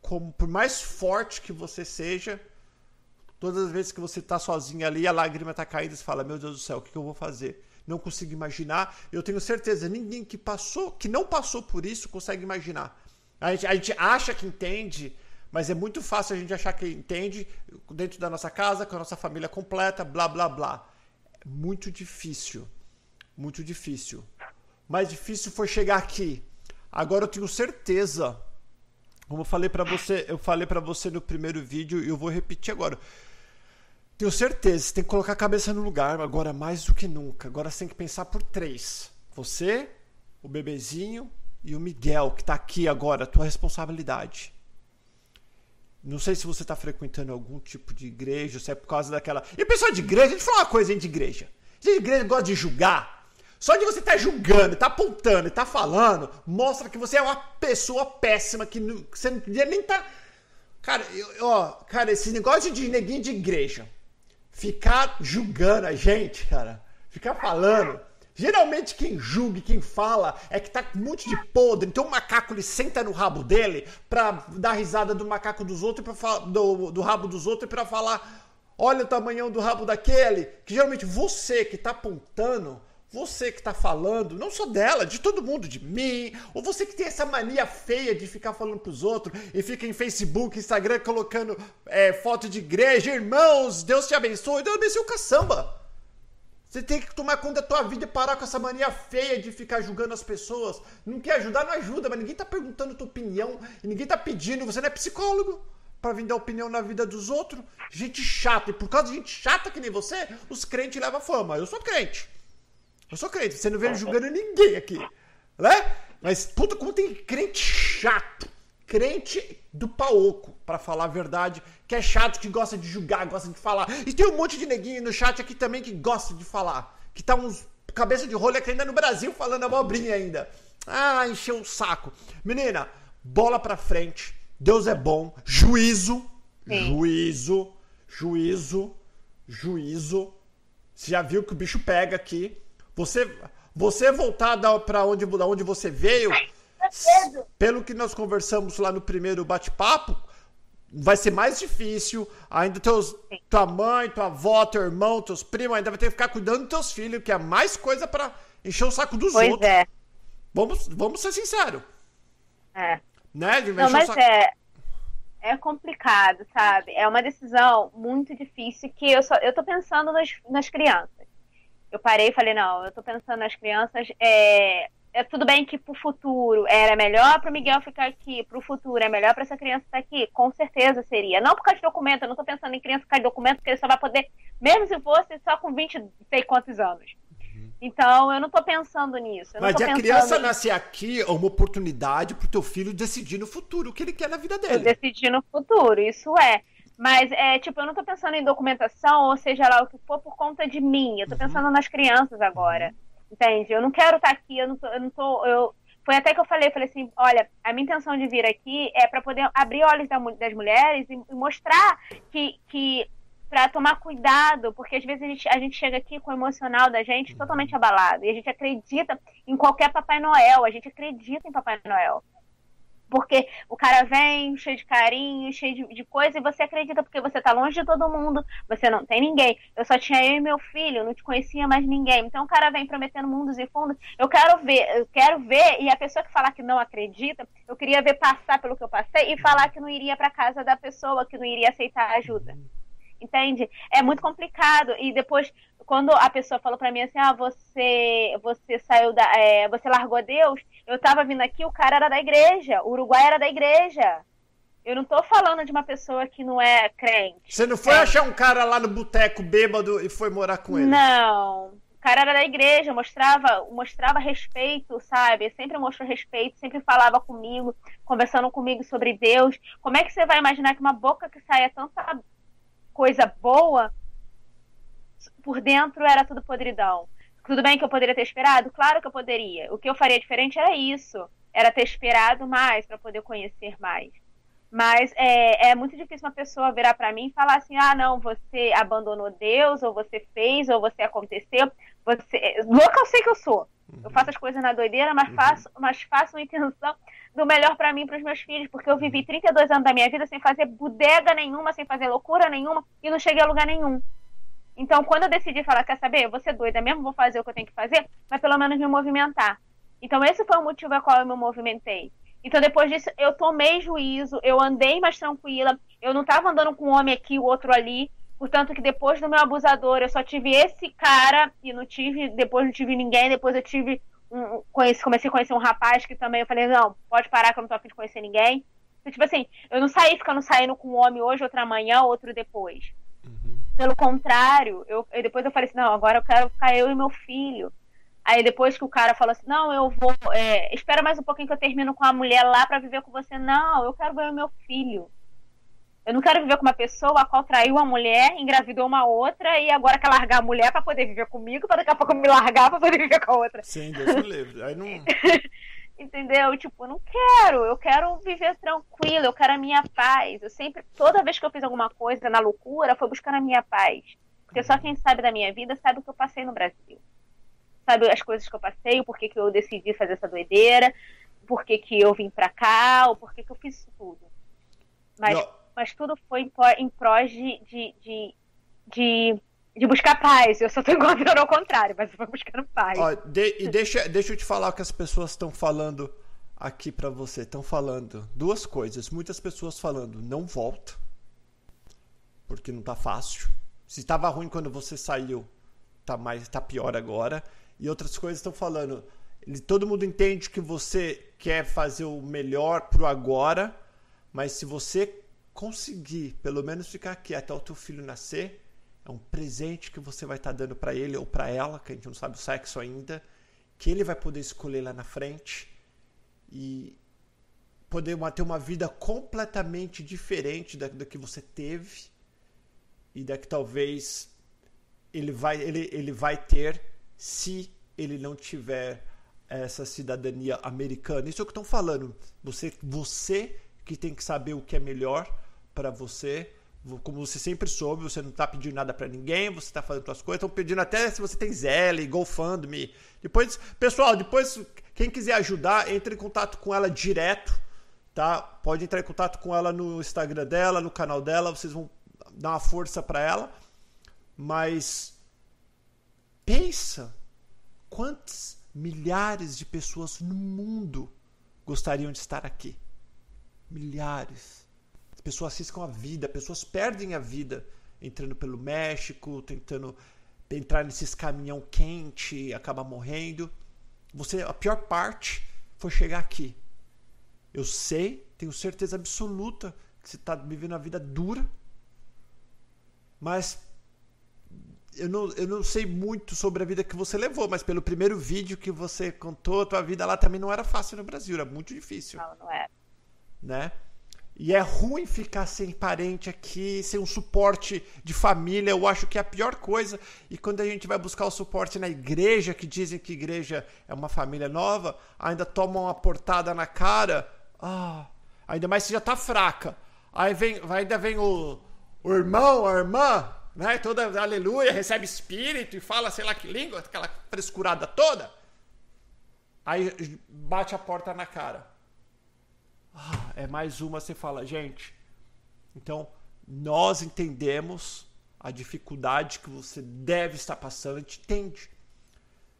como, por mais forte que você seja, todas as vezes que você está sozinho ali, a lágrima está caindo, você fala: Meu Deus do céu, o que eu vou fazer? Não consigo imaginar. Eu tenho certeza, ninguém que passou, que não passou por isso, consegue imaginar. A gente, a gente acha que entende, mas é muito fácil a gente achar que entende dentro da nossa casa, com a nossa família completa, blá blá blá. É muito difícil. Muito difícil mais difícil foi chegar aqui. Agora eu tenho certeza. Como eu falei para você, eu falei para você no primeiro vídeo e eu vou repetir agora. Tenho certeza, você tem que colocar a cabeça no lugar agora mais do que nunca. Agora você tem que pensar por três. Você, o bebezinho e o Miguel que está aqui agora, tua responsabilidade. Não sei se você está frequentando algum tipo de igreja, se é por causa daquela. E pessoal de igreja, deixa eu falar uma coisa hein, de igreja. De igreja gosta de julgar. Só de você estar tá julgando, tá apontando e tá falando, mostra que você é uma pessoa péssima, que não, você não nem tá. Cara, eu, ó, cara, esse negócio de neguinho de igreja, ficar julgando a gente, cara, ficar falando. Geralmente quem julga, quem fala, é que tá com um monte de podre. Então o macaco ele senta no rabo dele pra dar risada do macaco dos outros, pra, do, do rabo dos outros, pra falar: olha o tamanhão do rabo daquele. Que geralmente você que tá apontando você que está falando, não só dela, de todo mundo, de mim, ou você que tem essa mania feia de ficar falando pros outros e fica em Facebook, Instagram colocando é, foto de igreja, irmãos, Deus te abençoe, Deus abençoe o caçamba. Você tem que tomar conta da tua vida e parar com essa mania feia de ficar julgando as pessoas. Não quer ajudar, não ajuda, mas ninguém tá perguntando tua opinião e ninguém tá pedindo, você não é psicólogo para vir dar opinião na vida dos outros. Gente chata, e por causa de gente chata que nem você, os crentes levam fama. Eu sou crente. Eu sou crente, você não vê julgando ninguém aqui. Né? Mas, puta, como tem crente chato. Crente do paoco, para falar a verdade, que é chato, que gosta de julgar, gosta de falar. E tem um monte de neguinho no chat aqui também que gosta de falar. Que tá uns cabeça de rolha que ainda no Brasil falando abobrinha ainda. Ah, encheu o saco. Menina, bola pra frente. Deus é bom. Juízo. Sim. Juízo. Juízo. Juízo. Você já viu que o bicho pega aqui. Você, você voltar para onde, da onde você veio, pelo que nós conversamos lá no primeiro bate-papo, vai ser mais difícil. Ainda teus, tua mãe, tua avó, teu irmão, teus primos, ainda vai ter que ficar cuidando dos teus filhos, que é mais coisa para encher o saco dos pois outros. É. Vamos, vamos ser sinceros. É. Né? Não, mas saco... é. É complicado, sabe? É uma decisão muito difícil que eu só eu tô pensando nas, nas crianças eu parei e falei, não, eu tô pensando nas crianças, é, é tudo bem que pro futuro era melhor pro Miguel ficar aqui, pro futuro é melhor para essa criança estar aqui, com certeza seria. Não por causa de documento, eu não tô pensando em criança ficar de documento, porque ele só vai poder, mesmo se fosse só com 20 sei quantos anos. Uhum. Então, eu não tô pensando nisso. Mas a criança nascer aqui é uma oportunidade pro teu filho decidir no futuro o que ele quer na vida dele. Decidir no futuro, isso é. Mas, é, tipo, eu não tô pensando em documentação, ou seja lá o que for, por conta de mim. Eu tô uhum. pensando nas crianças agora. Uhum. Entende? Eu não quero estar tá aqui, eu não tô. Eu não tô eu, foi até que eu falei, falei assim, olha, a minha intenção de vir aqui é para poder abrir olhos das mulheres e mostrar que, que para tomar cuidado, porque às vezes a gente, a gente chega aqui com o emocional da gente totalmente abalado e a gente acredita em qualquer Papai Noel, a gente acredita em Papai Noel. Porque o cara vem cheio de carinho, cheio de, de coisa, e você acredita porque você tá longe de todo mundo, você não tem ninguém. Eu só tinha eu e meu filho, não te conhecia mais ninguém. Então o cara vem prometendo mundos e fundos. Eu quero ver, eu quero ver, e a pessoa que falar que não acredita, eu queria ver passar pelo que eu passei e falar que não iria para casa da pessoa, que não iria aceitar ajuda entende? É muito complicado. E depois, quando a pessoa falou para mim assim, ah, você, você saiu da, é, você largou Deus, eu tava vindo aqui, o cara era da igreja, o Uruguai era da igreja. Eu não tô falando de uma pessoa que não é crente. Você não foi é. achar um cara lá no boteco bêbado e foi morar com ele? Não. O cara era da igreja, mostrava, mostrava respeito, sabe? Sempre mostrou respeito, sempre falava comigo, conversando comigo sobre Deus. Como é que você vai imaginar que uma boca que saia tanta coisa boa, por dentro era tudo podridão. Tudo bem que eu poderia ter esperado? Claro que eu poderia. O que eu faria diferente era isso. Era ter esperado mais para poder conhecer mais. Mas é, é muito difícil uma pessoa virar para mim e falar assim: ah, não, você abandonou Deus, ou você fez, ou você aconteceu. Você... Louca eu sei que eu sou. Eu faço as coisas na doideira, mas uhum. faço, mas faço uma intenção do melhor para mim e para os meus filhos, porque eu vivi 32 anos da minha vida sem fazer bodega nenhuma, sem fazer loucura nenhuma e não cheguei a lugar nenhum. Então, quando eu decidi falar, quer saber, eu vou ser doida mesmo, vou fazer o que eu tenho que fazer, mas pelo menos me movimentar. Então, esse foi o motivo a qual eu me movimentei. Então, depois disso, eu tomei juízo, eu andei mais tranquila, eu não estava andando com um homem aqui, o outro ali. Portanto, que depois do meu abusador, eu só tive esse cara e não tive, depois não tive ninguém, depois eu tive um, conheci, comecei a conhecer um rapaz que também eu falei, não, pode parar que eu não tô afim de conhecer ninguém. Então, tipo assim, eu não saí ficando saindo com um homem hoje, outra amanhã, outro depois. Pelo contrário, eu, eu, depois eu falei assim, não, agora eu quero ficar eu e meu filho. Aí depois que o cara falou assim, não, eu vou, é, espera mais um pouquinho que eu termino com a mulher lá para viver com você. Não, eu quero ver o meu filho. Eu não quero viver com uma pessoa a qual traiu uma mulher, engravidou uma outra e agora quer largar a mulher para poder viver comigo, para daqui a pouco me largar para poder viver com a outra. Sim, Deus me livre. Aí não. [LAUGHS] Entendeu? Tipo, não quero. Eu quero viver tranquilo, eu quero a minha paz. Eu sempre, toda vez que eu fiz alguma coisa na loucura, foi buscando a minha paz. Porque só quem sabe da minha vida sabe o que eu passei no Brasil. Sabe as coisas que eu passei, o porquê que eu decidi fazer essa doideira, por que, que eu vim pra cá, o porquê que eu fiz isso tudo. Mas. Não mas tudo foi em, em prós de, de, de, de, de buscar paz. Eu só estou encontrando ao contrário, mas eu vou buscando paz. Ó, de, e deixa, deixa eu te falar o que as pessoas estão falando aqui para você. Estão falando duas coisas. Muitas pessoas falando, não volta, porque não tá fácil. Se estava ruim quando você saiu, tá mais tá pior agora. E outras coisas estão falando, todo mundo entende que você quer fazer o melhor pro agora, mas se você conseguir pelo menos ficar aqui até o teu filho nascer, é um presente que você vai estar tá dando para ele ou para ela, que a gente não sabe o sexo ainda, que ele vai poder escolher lá na frente e poder ter uma vida completamente diferente da, da que você teve e da que talvez ele vai, ele, ele vai ter se ele não tiver essa cidadania americana. Isso é o que estão falando. Você, você que tem que saber o que é melhor para você. Como você sempre soube, você não está pedindo nada para ninguém, você está fazendo suas coisas. Estão pedindo até se você tem Zelle, GoFundMe. Depois, pessoal, depois, quem quiser ajudar, entre em contato com ela direto, tá? Pode entrar em contato com ela no Instagram dela, no canal dela, vocês vão dar uma força para ela. Mas pensa quantas milhares de pessoas no mundo gostariam de estar aqui. Milhares pessoas arriscam a vida, pessoas perdem a vida entrando pelo México, tentando entrar nesses caminhão quente, acaba morrendo. Você, a pior parte foi chegar aqui. Eu sei, tenho certeza absoluta que você está vivendo a vida dura, mas eu não, eu não sei muito sobre a vida que você levou, mas pelo primeiro vídeo que você contou, a tua vida lá também não era fácil no Brasil, era muito difícil. Não, não era. Né? E é ruim ficar sem parente aqui, sem um suporte de família. Eu acho que é a pior coisa. E quando a gente vai buscar o suporte na igreja, que dizem que igreja é uma família nova, ainda tomam uma portada na cara. Ah, ainda mais se já tá fraca. Aí vem, ainda vem o, o irmão, a irmã, né? Toda aleluia, recebe espírito e fala sei lá que língua, aquela frescurada toda. Aí bate a porta na cara. Ah, é mais uma, você fala, gente. Então, nós entendemos a dificuldade que você deve estar passando, a gente entende.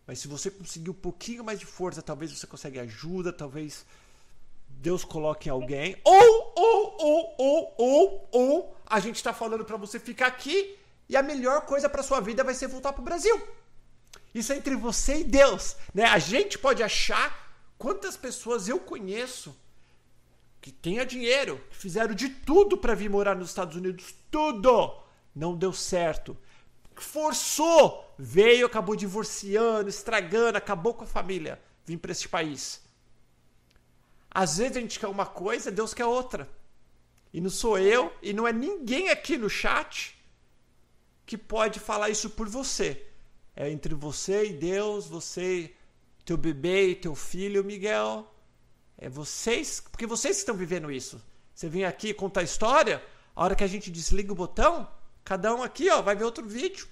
Mas se você conseguir um pouquinho mais de força, talvez você consiga ajuda, talvez Deus coloque alguém. Ou, ou, ou, ou, ou, ou, a gente está falando para você ficar aqui e a melhor coisa para sua vida vai ser voltar para o Brasil. Isso é entre você e Deus. Né? A gente pode achar quantas pessoas eu conheço que tenha dinheiro, que fizeram de tudo para vir morar nos Estados Unidos, tudo não deu certo. Forçou, veio, acabou divorciando, estragando, acabou com a família, vim para este país. Às vezes a gente quer uma coisa, Deus quer outra. E não sou eu, e não é ninguém aqui no chat que pode falar isso por você. É entre você e Deus, você, teu bebê e teu filho, Miguel. É vocês, porque vocês que estão vivendo isso. Você vem aqui contar história, a hora que a gente desliga o botão, cada um aqui ó, vai ver outro vídeo.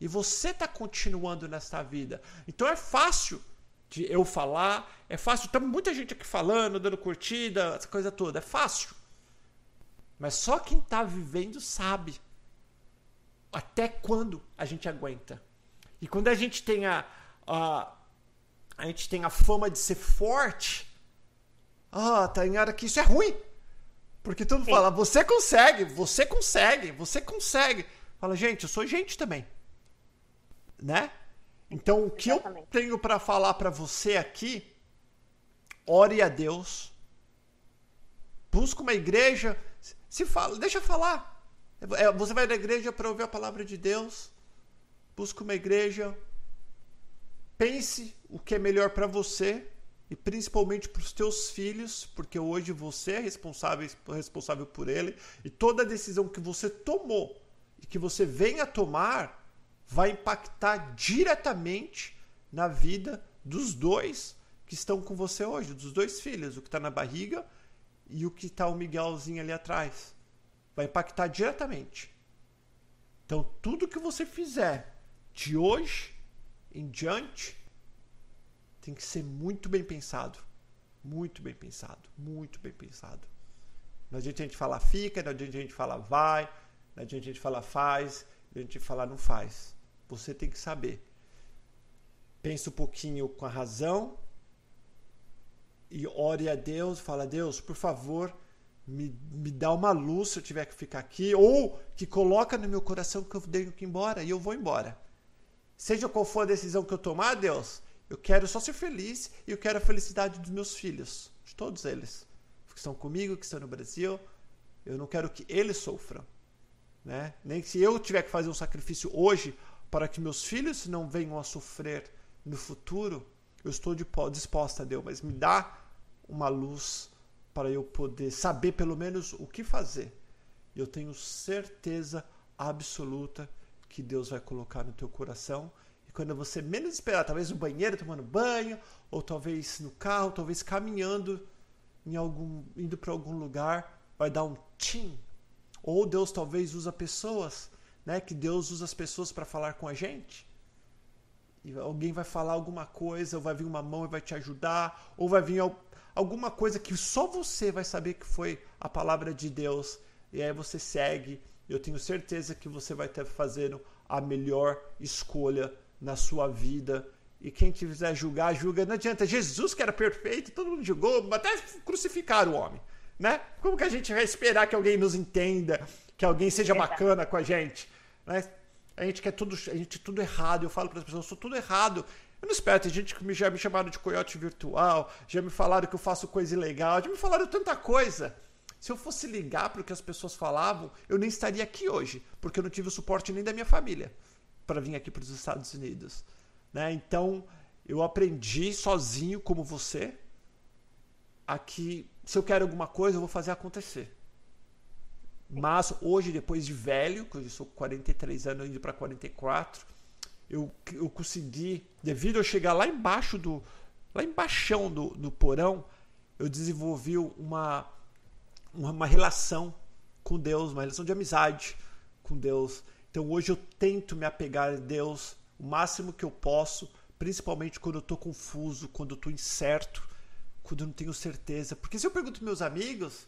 E você está continuando nesta vida. Então é fácil de eu falar, é fácil. Tem muita gente aqui falando, dando curtida, essa coisa toda. É fácil. Mas só quem está vivendo sabe até quando a gente aguenta. E quando a gente tem a, a, a gente tem a fama de ser forte, ah, Tainara, que isso é ruim. Porque todo mundo fala, você consegue, você consegue, você consegue. Fala, gente, eu sou gente também. Né? Então, o que Exatamente. eu tenho para falar para você aqui, ore a Deus. Busca uma igreja, se fala, deixa falar. É, você vai na igreja para ouvir a palavra de Deus. Busca uma igreja. Pense o que é melhor para você e principalmente para os teus filhos, porque hoje você é responsável, responsável por ele, e toda decisão que você tomou e que você venha tomar vai impactar diretamente na vida dos dois que estão com você hoje, dos dois filhos, o que está na barriga e o que está o Miguelzinho ali atrás. Vai impactar diretamente. Então, tudo que você fizer de hoje em diante tem que ser muito bem pensado. Muito bem pensado. Muito bem pensado. Não adianta a gente falar fica, não adianta a gente falar vai, não adianta a gente falar faz, não adianta a gente falar não faz. Você tem que saber. Pensa um pouquinho com a razão e ore a Deus, fala, Deus, por favor, me, me dá uma luz se eu tiver que ficar aqui, ou que coloca no meu coração que eu tenho que ir embora e eu vou embora. Seja qual for a decisão que eu tomar, Deus, eu quero só ser feliz e eu quero a felicidade dos meus filhos, de todos eles, que estão comigo, que estão no Brasil. Eu não quero que eles sofram, né? Nem se eu tiver que fazer um sacrifício hoje para que meus filhos não venham a sofrer no futuro, eu estou disposta a Deus, mas me dá uma luz para eu poder saber pelo menos o que fazer. Eu tenho certeza absoluta que Deus vai colocar no teu coração quando você menos esperar, talvez no banheiro tomando banho, ou talvez no carro, talvez caminhando em algum indo para algum lugar, vai dar um tim. Ou Deus talvez usa pessoas, né? Que Deus usa as pessoas para falar com a gente. E alguém vai falar alguma coisa, ou vai vir uma mão e vai te ajudar, ou vai vir alguma coisa que só você vai saber que foi a palavra de Deus. E aí você segue. Eu tenho certeza que você vai estar fazendo a melhor escolha na sua vida. E quem quiser julgar, julga. Não adianta. Jesus, que era perfeito, todo mundo julgou, até crucificaram o homem. Né? Como que a gente vai esperar que alguém nos entenda, que alguém seja bacana com a gente? Né? A gente quer tudo, a gente tudo errado. Eu falo para as pessoas, eu sou tudo errado. Eu não espero, tem gente que já me chamaram de coiote virtual, já me falaram que eu faço coisa ilegal, já me falaram tanta coisa. Se eu fosse ligar para o que as pessoas falavam, eu nem estaria aqui hoje, porque eu não tive o suporte nem da minha família. Para vir aqui para os Estados Unidos. Né? Então, eu aprendi sozinho, como você, a que se eu quero alguma coisa, eu vou fazer acontecer. Mas hoje, depois de velho, que eu sou 43 anos, indo para 44, eu, eu consegui, devido a chegar lá embaixo do. lá embaixo do, do porão, eu desenvolvi uma, uma relação com Deus, uma relação de amizade com Deus. Então hoje eu tento me apegar a Deus o máximo que eu posso, principalmente quando eu estou confuso, quando eu estou incerto, quando eu não tenho certeza. Porque se eu pergunto meus amigos,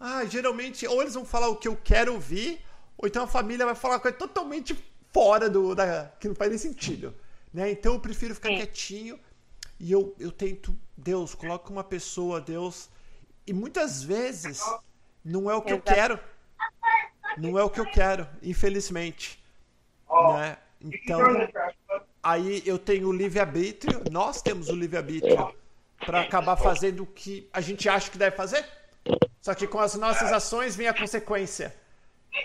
ah, geralmente ou eles vão falar o que eu quero ouvir, ou então a família vai falar coisa totalmente fora do da que não faz nem sentido, né? Então eu prefiro ficar quietinho e eu, eu tento, Deus, coloca uma pessoa, Deus, e muitas vezes não é o que eu quero. Não é o que eu quero, infelizmente. Né? Então, aí eu tenho o livre-arbítrio, nós temos o livre-arbítrio para acabar fazendo o que a gente acha que deve fazer. Só que com as nossas ações vem a consequência.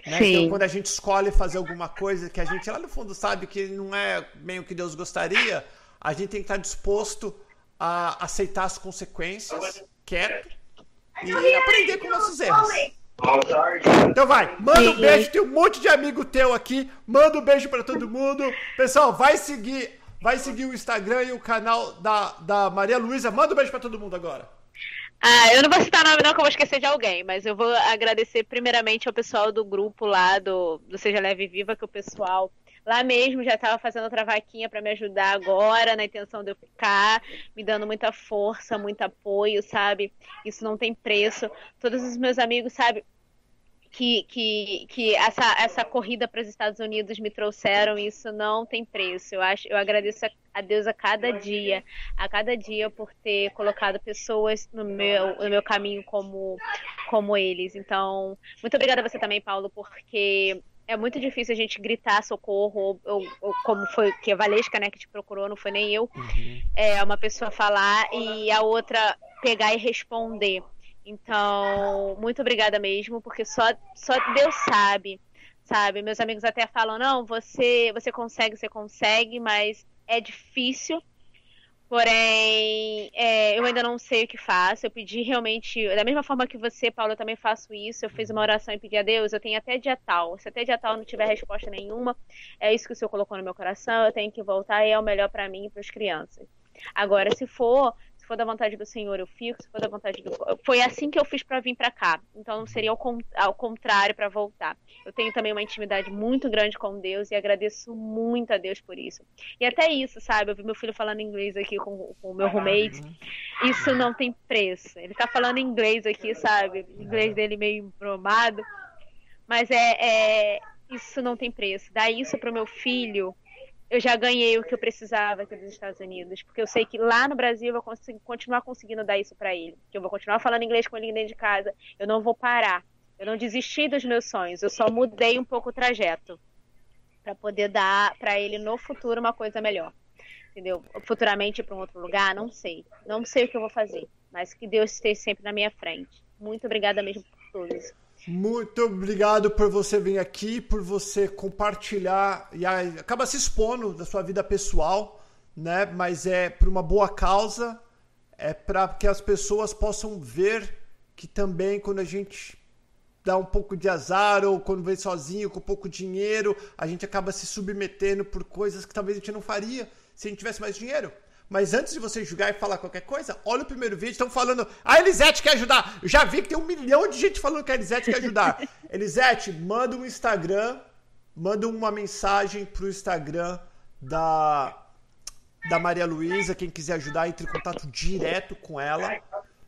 Né? Então, quando a gente escolhe fazer alguma coisa que a gente lá no fundo sabe que não é bem o que Deus gostaria, a gente tem que estar disposto a aceitar as consequências, quieto, e aprender com nossos erros. Então vai, manda um beijo, tem um monte de amigo teu aqui, manda um beijo para todo mundo. Pessoal, vai seguir, vai seguir o Instagram e o canal da, da Maria Luísa. Manda um beijo para todo mundo agora. Ah, eu não vou citar nome não, que eu vou esquecer de alguém, mas eu vou agradecer primeiramente ao pessoal do grupo lá do, do Seja Leve Viva, que o pessoal lá mesmo já estava fazendo outra vaquinha para me ajudar agora, na intenção de eu ficar, me dando muita força, muito apoio, sabe? Isso não tem preço. Todos os meus amigos, sabe? Que, que, que essa, essa corrida para os Estados Unidos me trouxeram, isso não tem preço. Eu acho, eu agradeço a Deus a cada dia, a cada dia por ter colocado pessoas no meu, no meu caminho como, como eles. Então, muito obrigada a você também, Paulo, porque é muito difícil a gente gritar socorro, ou, ou, ou, como foi que a Valesca, né, que te procurou, não foi nem eu. Uhum. É uma pessoa falar e a outra pegar e responder. Então, muito obrigada mesmo, porque só, só Deus sabe, sabe? Meus amigos até falam, não, você, você consegue, você consegue, mas é difícil. Porém, é, eu ainda não sei o que faço. Eu pedi realmente, da mesma forma que você, Paulo, eu também faço isso. Eu fiz uma oração e pedi a Deus. Eu tenho até dia tal. Se até dia tal não tiver resposta nenhuma, é isso que o Senhor colocou no meu coração. Eu tenho que voltar e é o melhor para mim e para as crianças. Agora, se for se for da vontade do Senhor, eu fico. Se for da vontade do. Foi assim que eu fiz para vir para cá. Então seria ao, con... ao contrário para voltar. Eu tenho também uma intimidade muito grande com Deus e agradeço muito a Deus por isso. E até isso, sabe? Eu vi meu filho falando inglês aqui com, com o meu roommate. Isso não tem preço. Ele tá falando inglês aqui, sabe? O inglês dele meio embromado. Mas é, é, isso não tem preço. Dar isso pro meu filho eu já ganhei o que eu precisava aqui dos Estados Unidos, porque eu sei que lá no Brasil eu vou conseguir, continuar conseguindo dar isso para ele, que eu vou continuar falando inglês com ele dentro de casa, eu não vou parar, eu não desisti dos meus sonhos, eu só mudei um pouco o trajeto para poder dar para ele no futuro uma coisa melhor, entendeu? Futuramente para um outro lugar, não sei, não sei o que eu vou fazer, mas que Deus esteja sempre na minha frente. Muito obrigada mesmo por tudo. Muito obrigado por você vir aqui, por você compartilhar e acaba se expondo da sua vida pessoal, né? Mas é por uma boa causa, é para que as pessoas possam ver que também quando a gente dá um pouco de azar ou quando vem sozinho com pouco dinheiro, a gente acaba se submetendo por coisas que talvez a gente não faria se a gente tivesse mais dinheiro. Mas antes de você julgar e falar qualquer coisa, olha o primeiro vídeo. Estão falando, a Elisete quer ajudar. Eu já vi que tem um milhão de gente falando que a Elisete quer ajudar. [LAUGHS] Elisete, manda um Instagram, manda uma mensagem pro Instagram da, da Maria Luísa. Quem quiser ajudar, entre em contato direto com ela.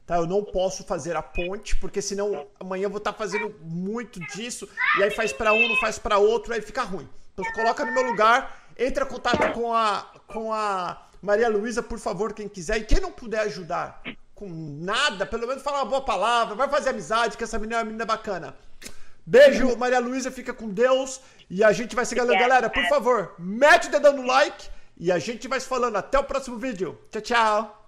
Tá, eu não posso fazer a ponte, porque senão amanhã eu vou estar fazendo muito disso, e aí faz para um, não faz para outro, aí fica ruim. Então coloca no meu lugar, entra em contato com a, com a Maria Luísa, por favor, quem quiser. E quem não puder ajudar com nada, pelo menos falar uma boa palavra, vai fazer amizade, que essa menina é uma menina bacana. Beijo, Maria Luísa, fica com Deus. E a gente vai se galera. Galera, por favor, mete o dedão no like. E a gente vai se falando. Até o próximo vídeo. Tchau, tchau.